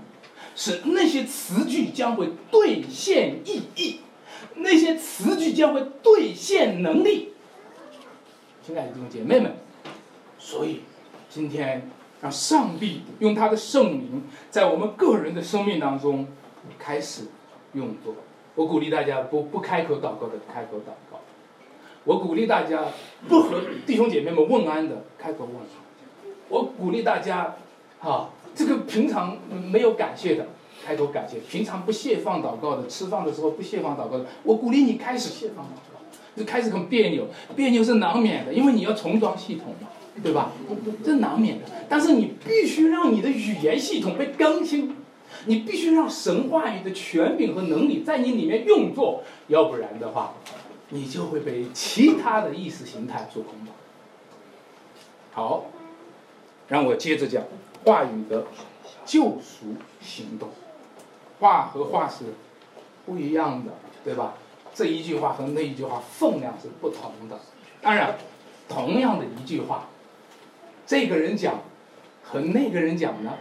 是那些词句将会兑现意义，那些词句将会兑现能力。亲爱的弟兄姐妹们，所以今天让上帝用他的圣灵在我们个人的生命当中。开始用作，我鼓励大家不不开口祷告的开口祷告，我鼓励大家不和弟兄姐妹们问安的开口问安，我鼓励大家，哈，这个平常没有感谢的开口感谢，平常不谢放祷告的，吃饭的时候不谢放祷告的，我鼓励你开始谢放祷告，就开始很别扭，别扭是难免的，因为你要重装系统嘛，对吧？这难免的，但是你必须让你的语言系统被更新。你必须让神话语的权柄和能力在你里面运作，要不然的话，你就会被其他的意识形态所捆绑。好，让我接着讲话语的救赎行动。话和话是不一样的，对吧？这一句话和那一句话分量是不同的。当然，同样的一句话，这个人讲和那个人讲呢？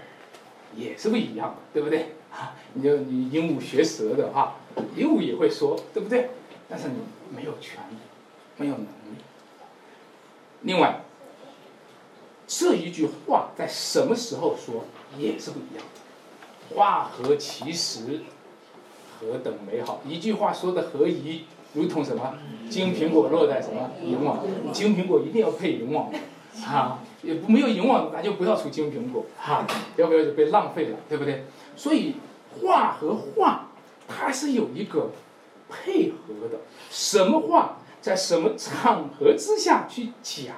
也是不一样的，对不对？啊，你就你鹦鹉学舌的话，鹦鹉也会说，对不对？但是你没有权利，没有能力。另外，这一句话在什么时候说也是不一样的。话何其实，何等美好！一句话说的何宜，如同什么金苹果落在什么银网，金苹果一定要配银网，啊。也不没有银网，咱就不要出金苹果，哈，要不要就被浪费了，对不对？所以话和话，它是有一个配合的，什么话在什么场合之下去讲，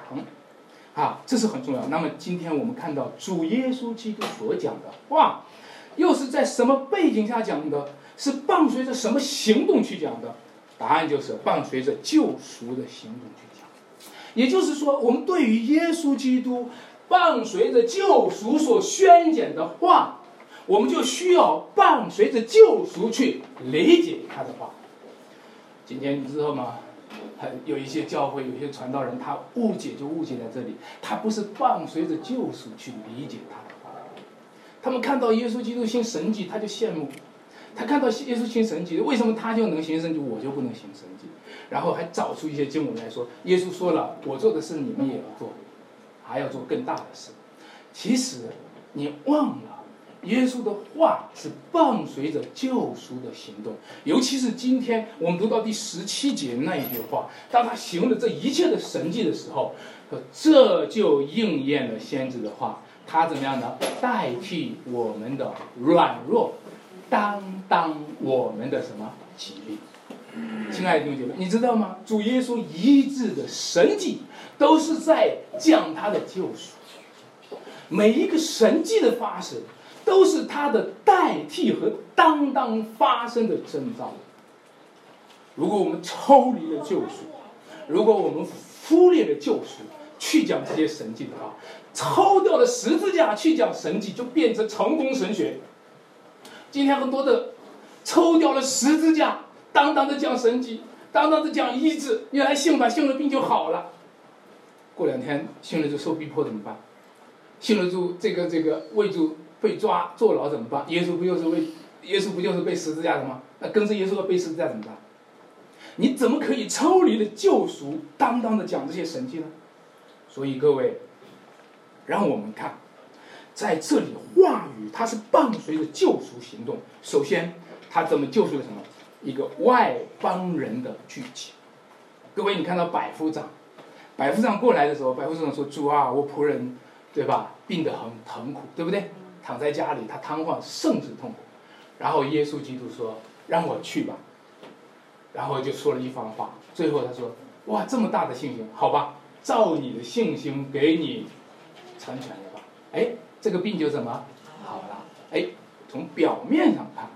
啊，这是很重要。那么今天我们看到主耶稣基督所讲的话，又是在什么背景下讲的？是伴随着什么行动去讲的？答案就是伴随着救赎的行动去讲。也就是说，我们对于耶稣基督伴随着救赎所宣讲的话，我们就需要伴随着救赎去理解他的话。今天你知道吗？很有一些教会，有些传道人，他误解就误解在这里，他不是伴随着救赎去理解他的话。他们看到耶稣基督行神迹，他就羡慕。他看到耶稣行神迹，为什么他就能行神迹，我就不能行神迹？然后还找出一些经文来说，耶稣说了，我做的事你们也要做，还要做更大的事。其实你忘了，耶稣的话是伴随着救赎的行动，尤其是今天我们读到第十七节那一句话，当他行了这一切的神迹的时候，这就应验了先知的话，他怎么样呢？代替我们的软弱。担当我们的什么疾病？亲爱的弟兄姐妹，你知道吗？主耶稣医治的神迹，都是在讲他的救赎。每一个神迹的发生，都是他的代替和当当发生的征兆。如果我们抽离了救赎，如果我们忽略了救赎，去讲这些神迹的话，抽掉了十字架去讲神迹，就变成成功神学。今天很多的抽掉了十字架，当当的讲神迹，当当的讲医治，你来信吧，信了病就好了。过两天信了就受逼迫怎么办？信了就这个这个为主被抓坐牢怎么办？耶稣不就是为耶稣不就是被十字架的吗？那跟着耶稣的背十字架怎么办？你怎么可以抽离了救赎，当当的讲这些神迹呢？所以各位，让我们看。在这里，话语它是伴随着救赎行动。首先，他怎么救赎了什么？一个外邦人的聚集。各位，你看到百夫长，百夫长过来的时候，百夫长说：“主啊，我仆人，对吧？病得很疼苦，对不对？躺在家里，他瘫痪，甚至痛苦。”然后耶稣基督说：“让我去吧。”然后就说了一番话。最后他说：“哇，这么大的信心，好吧，照你的信心给你成全了吧。”哎，这个病就怎么好了？哎，从表面上看，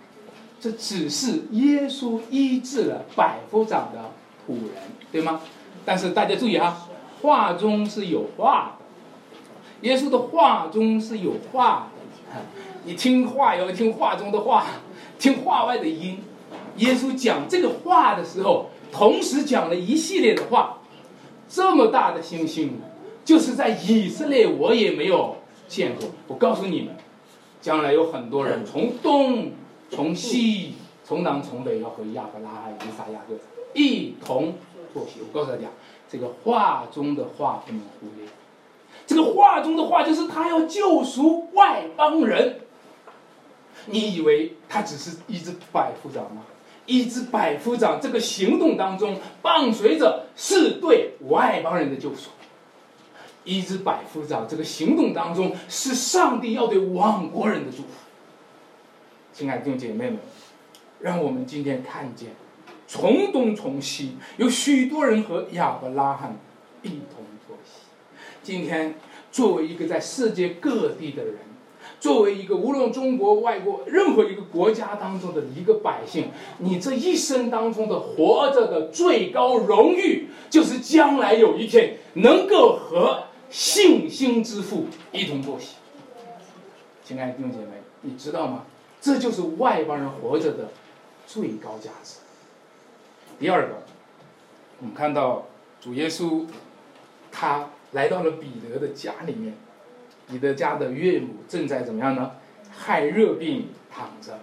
这只是耶稣医治了百夫长的仆人，对吗？但是大家注意哈，话中是有话的，耶稣的话中是有话的。你听话要听话中的话，听话外的音。耶稣讲这个话的时候，同时讲了一系列的话。这么大的星星，就是在以色列我也没有见过。我告诉你们，将来有很多人从东、从西、从南、从北要和亚伯拉罕、以撒、雅各一同作席。我告诉大家，这个话中的话不能忽略。这个话中的话就是他要救赎外邦人。你以为他只是一只百夫长吗？一只百夫长这个行动当中伴随着是对外邦人的救赎。一只百夫长这个行动当中是上帝要对亡国人的祝福。亲爱的弟兄姐妹们，让我们今天看见，从东从西有许多人和亚伯拉罕一同。今天作为一个在世界各地的人。作为一个无论中国、外国任何一个国家当中的一个百姓，你这一生当中的活着的最高荣誉，就是将来有一天能够和信心之父一同坐席。亲爱的弟兄姐妹，你知道吗？这就是外邦人活着的最高价值。第二个，我们看到主耶稣，他来到了彼得的家里面。彼得家的岳母正在怎么样呢？害热病躺着，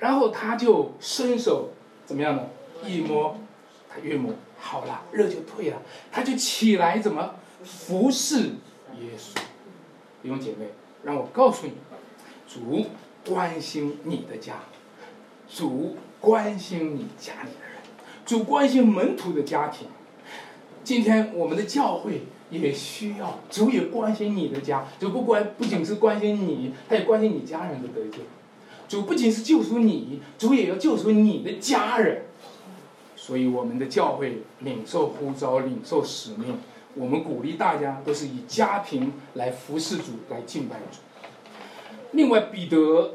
然后他就伸手怎么样呢？一摸，他岳母好了，热就退了，他就起来怎么服侍耶稣？弟兄姐妹，让我告诉你，主关心你的家，主关心你家里的人，主关心门徒的家庭。今天我们的教会。也需要主也关心你的家，主不关不仅是关心你，他也关心你家人的得救。主不仅是救赎你，主也要救赎你的家人。所以我们的教会领受呼召，领受使命，我们鼓励大家都是以家庭来服侍主，来敬拜主。另外，彼得，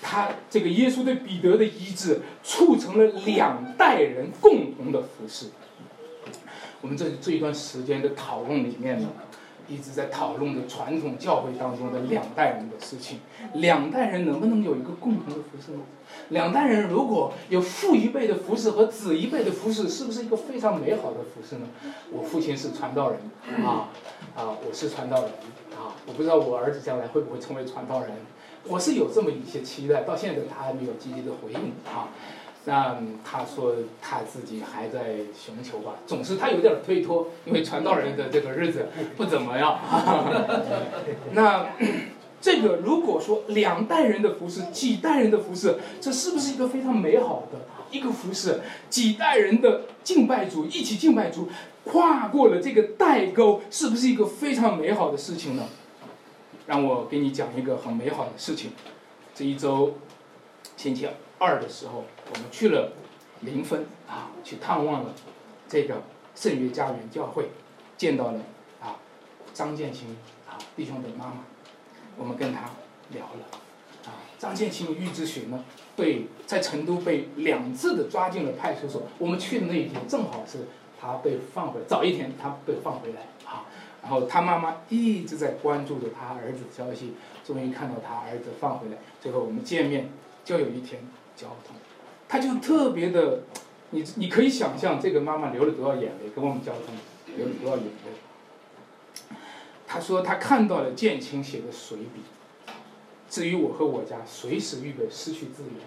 他这个耶稣对彼得的医治，促成了两代人共同的服侍。我们这这一段时间的讨论里面呢，一直在讨论的传统教会当中的两代人的事情。两代人能不能有一个共同的服饰呢？两代人如果有父一辈的服饰和子一辈的服饰，是不是一个非常美好的服饰呢？我父亲是传道人啊啊，我是传道人啊，我不知道我儿子将来会不会成为传道人，我是有这么一些期待，到现在他还没有积极的回应啊。那他说他自己还在寻求吧，总是他有点推脱，因为传道人的这个日子 不怎么样。那 这个如果说两代人的服饰，几代人的服饰，这是不是一个非常美好的一个服饰？几代人的敬拜主，一起敬拜主，跨过了这个代沟，是不是一个非常美好的事情呢？让我给你讲一个很美好的事情。这一周，星期二的时候。我们去了临汾啊，去探望了这个圣约家园教会，见到了啊张建清啊弟兄的妈妈，我们跟他聊了啊张建清玉之学呢，被在成都被两次的抓进了派出所。我们去的那一天正好是他被放回，早一天他被放回来啊，然后他妈妈一直在关注着他儿子的消息，终于看到他儿子放回来，最后我们见面就有一天交通。他就特别的，你你可以想象这个妈妈流了多少眼泪，跟我们交通流了多少眼泪。他说他看到了建清写的随笔，至于我和我家，随时预备失去自由，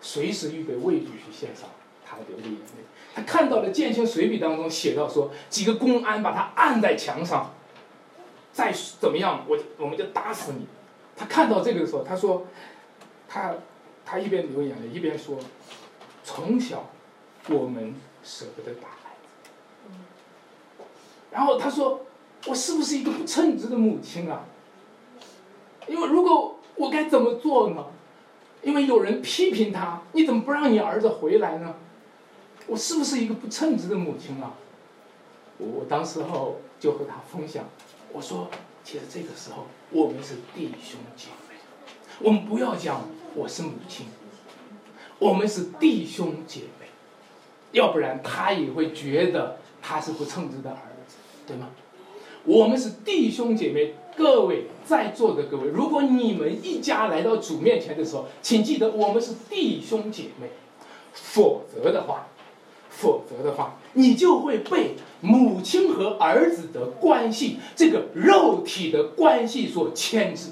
随时预备畏惧去献上，他流的眼泪。他看到了建清随笔当中写到说，几个公安把他按在墙上，再怎么样，我我们就打死你。他看到这个的时候，他说，他。他一边流眼泪一边说：“从小，我们舍不得打孩子。然后他说：“我是不是一个不称职的母亲啊？因为如果我该怎么做呢？因为有人批评他，你怎么不让你儿子回来呢？我是不是一个不称职的母亲啊？”我当时候就和他分享，我说：“其实这个时候我们是弟兄姐妹，我们不要讲我是母亲，我们是弟兄姐妹，要不然他也会觉得他是不称职的儿子，对吗？我们是弟兄姐妹，各位在座的各位，如果你们一家来到主面前的时候，请记得我们是弟兄姐妹，否则的话，否则的话，你就会被。”母亲和儿子的关系，这个肉体的关系所牵制，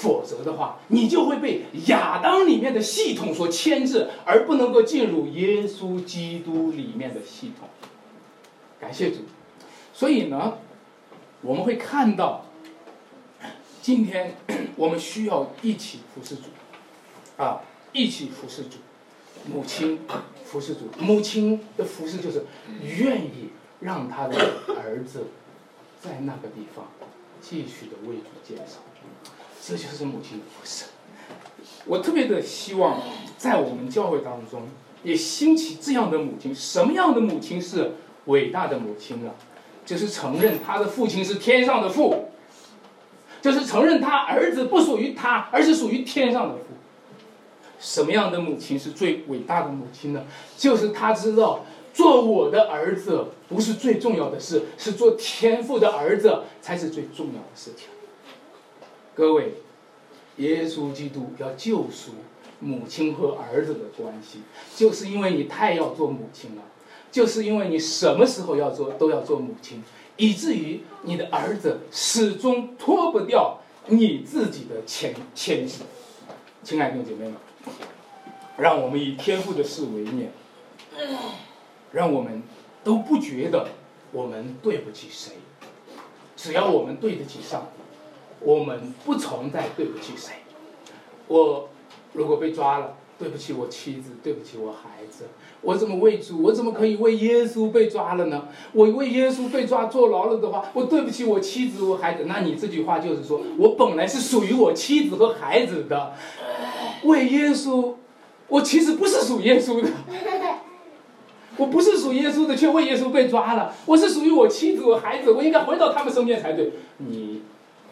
否则的话，你就会被亚当里面的系统所牵制，而不能够进入耶稣基督里面的系统。感谢主。所以呢，我们会看到，今天我们需要一起服侍主，啊，一起服侍主。母亲服侍主，母亲的服侍就是愿意让他的儿子在那个地方继续的为主建造，这就是母亲的服侍。我特别的希望在我们教会当中也兴起这样的母亲。什么样的母亲是伟大的母亲呢？就是承认他的父亲是天上的父，就是承认他儿子不属于他，而是属于天上的父。什么样的母亲是最伟大的母亲呢？就是他知道做我的儿子不是最重要的事，是做天父的儿子才是最重要的事情。各位，耶稣基督要救赎母亲和儿子的关系，就是因为你太要做母亲了，就是因为你什么时候要做都要做母亲，以至于你的儿子始终脱不掉你自己的牵牵制。亲爱的弟兄姐妹们。让我们以天赋的事为念，让我们都不觉得我们对不起谁。只要我们对得起上帝，我们不存在对不起谁。我如果被抓了，对不起我妻子，对不起我孩子。我怎么为主？我怎么可以为耶稣被抓了呢？我为耶稣被抓坐牢了的话，我对不起我妻子我孩子。那你这句话就是说我本来是属于我妻子和孩子的。为耶稣，我其实不是属耶稣的，我不是属耶稣的，却为耶稣被抓了。我是属于我妻子、我孩子，我应该回到他们身边才对。你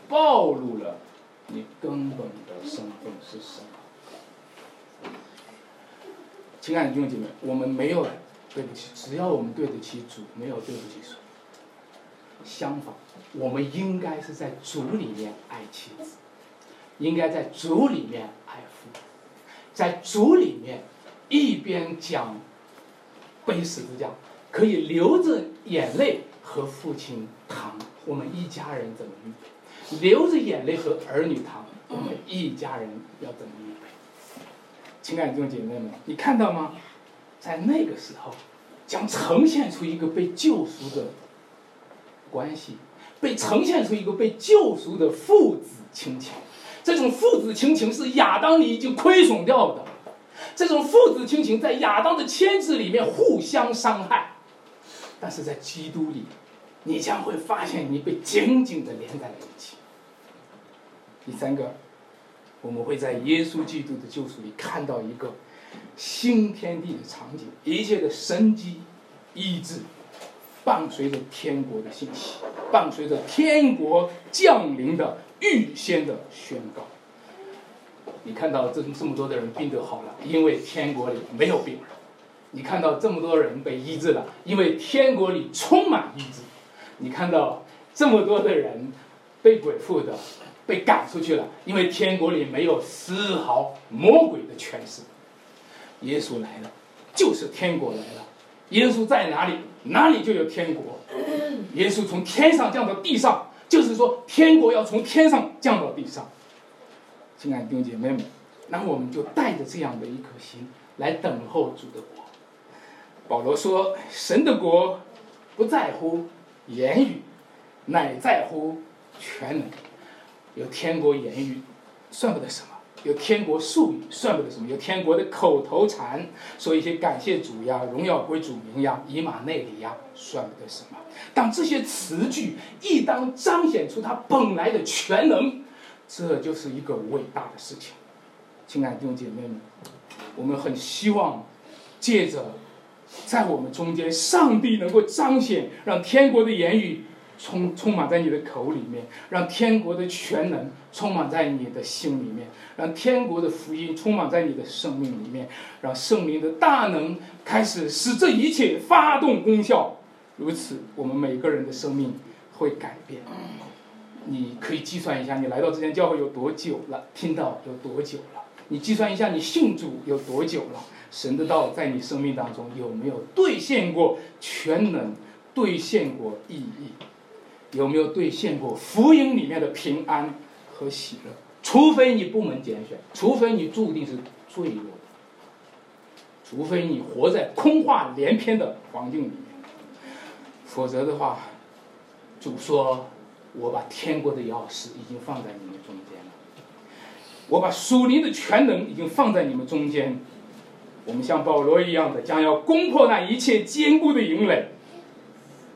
暴露了你根本的身份是什么？亲爱的弟兄姐妹，我们没有对不起，只要我们对得起主，没有对不起谁。相反，我们应该是在主里面爱妻子，应该在主里面爱父。在主里面，一边讲背十字架，可以流着眼泪和父亲谈我们一家人怎么预备；流着眼泪和儿女谈我们一家人要怎么预备。亲爱的姐妹们，你看到吗？在那个时候，将呈现出一个被救赎的关系，被呈现出一个被救赎的父子亲情。这种父子亲情是亚当里已经亏损掉的，这种父子亲情在亚当的牵制里面互相伤害，但是在基督里，你将会发现你被紧紧的连在了一起。第三个，我们会在耶稣基督的救赎里看到一个新天地的场景，一切的生机、医治，伴随着天国的信息，伴随着天国降临的。预先的宣告，你看到这这么多的人病得好了，因为天国里没有病人；你看到这么多人被医治了，因为天国里充满医治；你看到这么多的人被鬼附的，被赶出去了，因为天国里没有丝毫魔鬼的权势。耶稣来了，就是天国来了。耶稣在哪里，哪里就有天国。耶稣从天上降到地上。就是说，天国要从天上降到地上。亲爱的弟兄姐妹们，那我们就带着这样的一颗心来等候主的国。保罗说：“神的国不在乎言语，乃在乎全能。有天国言语，算不得什么；有天国术语算不得什么，有天国的口头禅，说一些感谢主呀、荣耀归主名呀、以马内利呀，算不得什么。当这些词句一当彰显出它本来的全能，这就是一个伟大的事情。亲爱的弟兄姐妹们，我们很希望借着在我们中间，上帝能够彰显，让天国的言语。充充满在你的口里面，让天国的全能充满在你的心里面，让天国的福音充满在你的生命里面，让圣灵的大能开始使这一切发动功效。如此，我们每个人的生命会改变。你可以计算一下，你来到这间教会有多久了？听到有多久了？你计算一下，你信主有多久了？神的道在你生命当中有没有兑现过全能？兑现过意义？有没有兑现过福音里面的平安和喜乐？除非你不门拣选，除非你注定是罪恶，除非你活在空话连篇的环境里面，否则的话，主说：“我把天国的钥匙已经放在你们中间了，我把属灵的全能已经放在你们中间。我们像保罗一样的，将要攻破那一切坚固的营垒，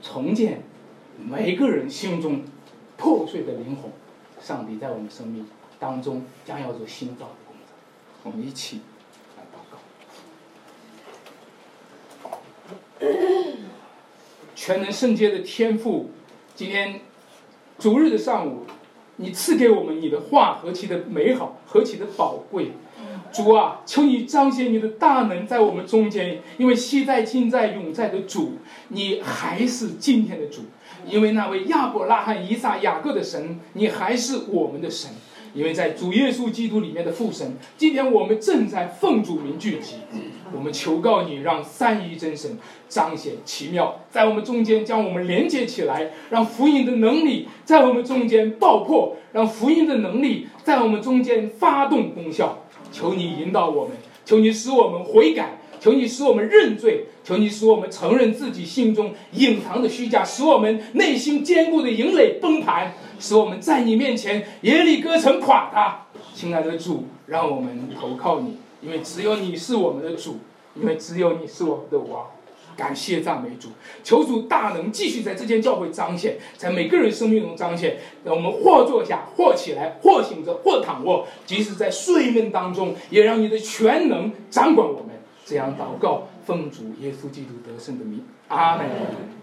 重建。”每个人心中破碎的灵魂，上帝在我们生命当中将要做新造的工作。我们一起来祷告。全能圣洁的天赋，今天主日的上午，你赐给我们你的话何其的美好，何其的宝贵。主啊，求你彰显你的大能在我们中间，因为昔在、今在、永在的主，你还是今天的主。因为那位亚伯拉罕、以撒、雅各的神，你还是我们的神。因为在主耶稣基督里面的父神，今天我们正在奉主名聚集，我们求告你，让三一真神彰显奇妙，在我们中间将我们连接起来，让福音的能力在我们中间爆破，让福音的能力在我们中间发动功效。求你引导我们，求你使我们悔改。求你使我们认罪，求你使我们承认自己心中隐藏的虚假，使我们内心坚固的营垒崩盘，使我们在你面前耶利哥城垮塌。亲爱的主，让我们投靠你，因为只有你是我们的主，因为只有你是我们的王。感谢赞美主，求主大能继续在这间教会彰显，在每个人生命中彰显。让我们或坐下，或起来，或醒着，或躺卧，即使在睡梦当中，也让你的全能掌管我们。这样祷告，奉主耶稣基督得胜的名，阿门。